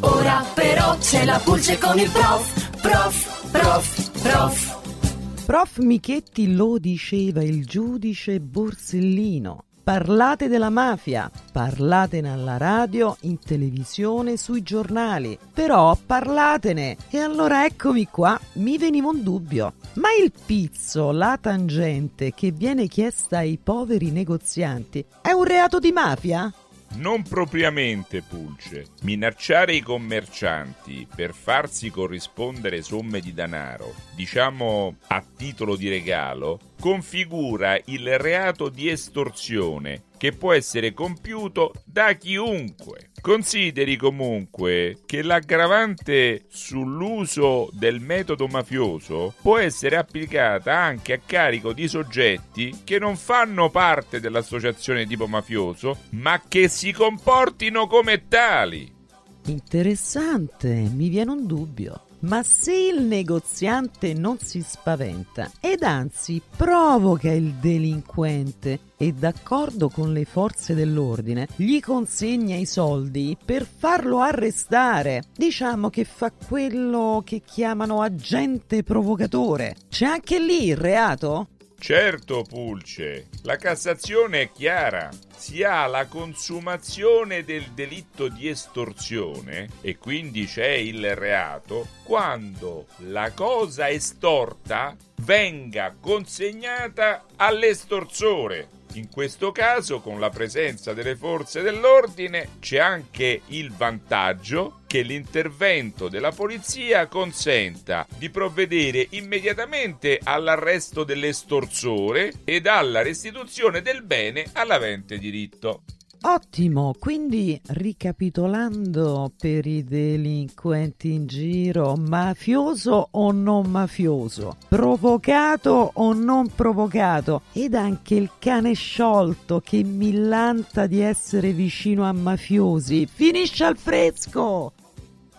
Ora però c'è la pulce con il prof, prof, prof, prof. Prof Michetti lo diceva il giudice Borsellino. Parlate della mafia, parlatene alla radio, in televisione, sui giornali, però parlatene. E allora eccomi qua, mi veniva un dubbio. Ma il pizzo, la tangente che viene chiesta ai poveri negozianti, è un reato di mafia? Non propriamente, Pulce. Minacciare i commercianti per farsi corrispondere somme di denaro, diciamo a titolo di regalo, configura il reato di estorsione che può essere compiuto da chiunque. Consideri comunque che l'aggravante sull'uso del metodo mafioso può essere applicata anche a carico di soggetti che non fanno parte dell'associazione tipo mafioso, ma che si comportino come tali. Interessante, mi viene un dubbio. Ma se il negoziante non si spaventa ed anzi provoca il delinquente e d'accordo con le forze dell'ordine gli consegna i soldi per farlo arrestare, diciamo che fa quello che chiamano agente provocatore. C'è anche lì il reato? Certo, Pulce, la Cassazione è chiara. Si ha la consumazione del delitto di estorsione e quindi c'è il reato quando la cosa estorta venga consegnata all'estorsore. In questo caso, con la presenza delle forze dell'ordine, c'è anche il vantaggio che l'intervento della polizia consenta di provvedere immediatamente all'arresto dell'estorsore ed alla restituzione del bene all'avente diritto. Ottimo, quindi ricapitolando per i delinquenti in giro, mafioso o non mafioso, provocato o non provocato, ed anche il cane sciolto che millanta di essere vicino a mafiosi, finisce al fresco!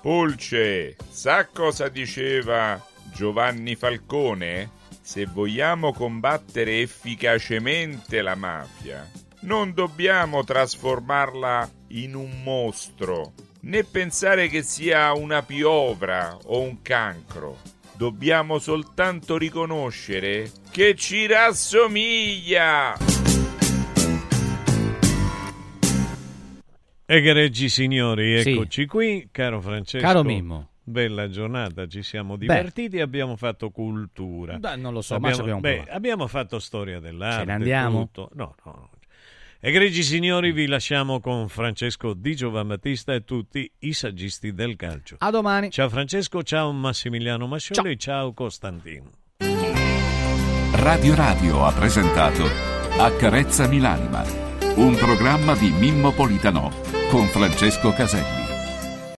Pulce, sa cosa diceva Giovanni Falcone? Se vogliamo combattere efficacemente la mafia, non dobbiamo trasformarla in un mostro, né pensare che sia una piovra o un cancro. Dobbiamo soltanto riconoscere che ci rassomiglia. Egregi signori, eccoci qui, caro Francesco. Caro Mimmo. Bella giornata, ci siamo divertiti e abbiamo fatto cultura. Beh, non lo so, ma ci abbiamo beh, provato. abbiamo fatto storia dell'arte. Ce ne andiamo? tutto. No, no. Egregi signori, vi lasciamo con Francesco Di Giovanbattista e tutti i saggisti del calcio. A domani. Ciao Francesco, ciao Massimiliano Mascioli, ciao Costantino. Radio Radio ha presentato Accarezzami l'anima, un programma di Mimmo Politano con Francesco Caselli.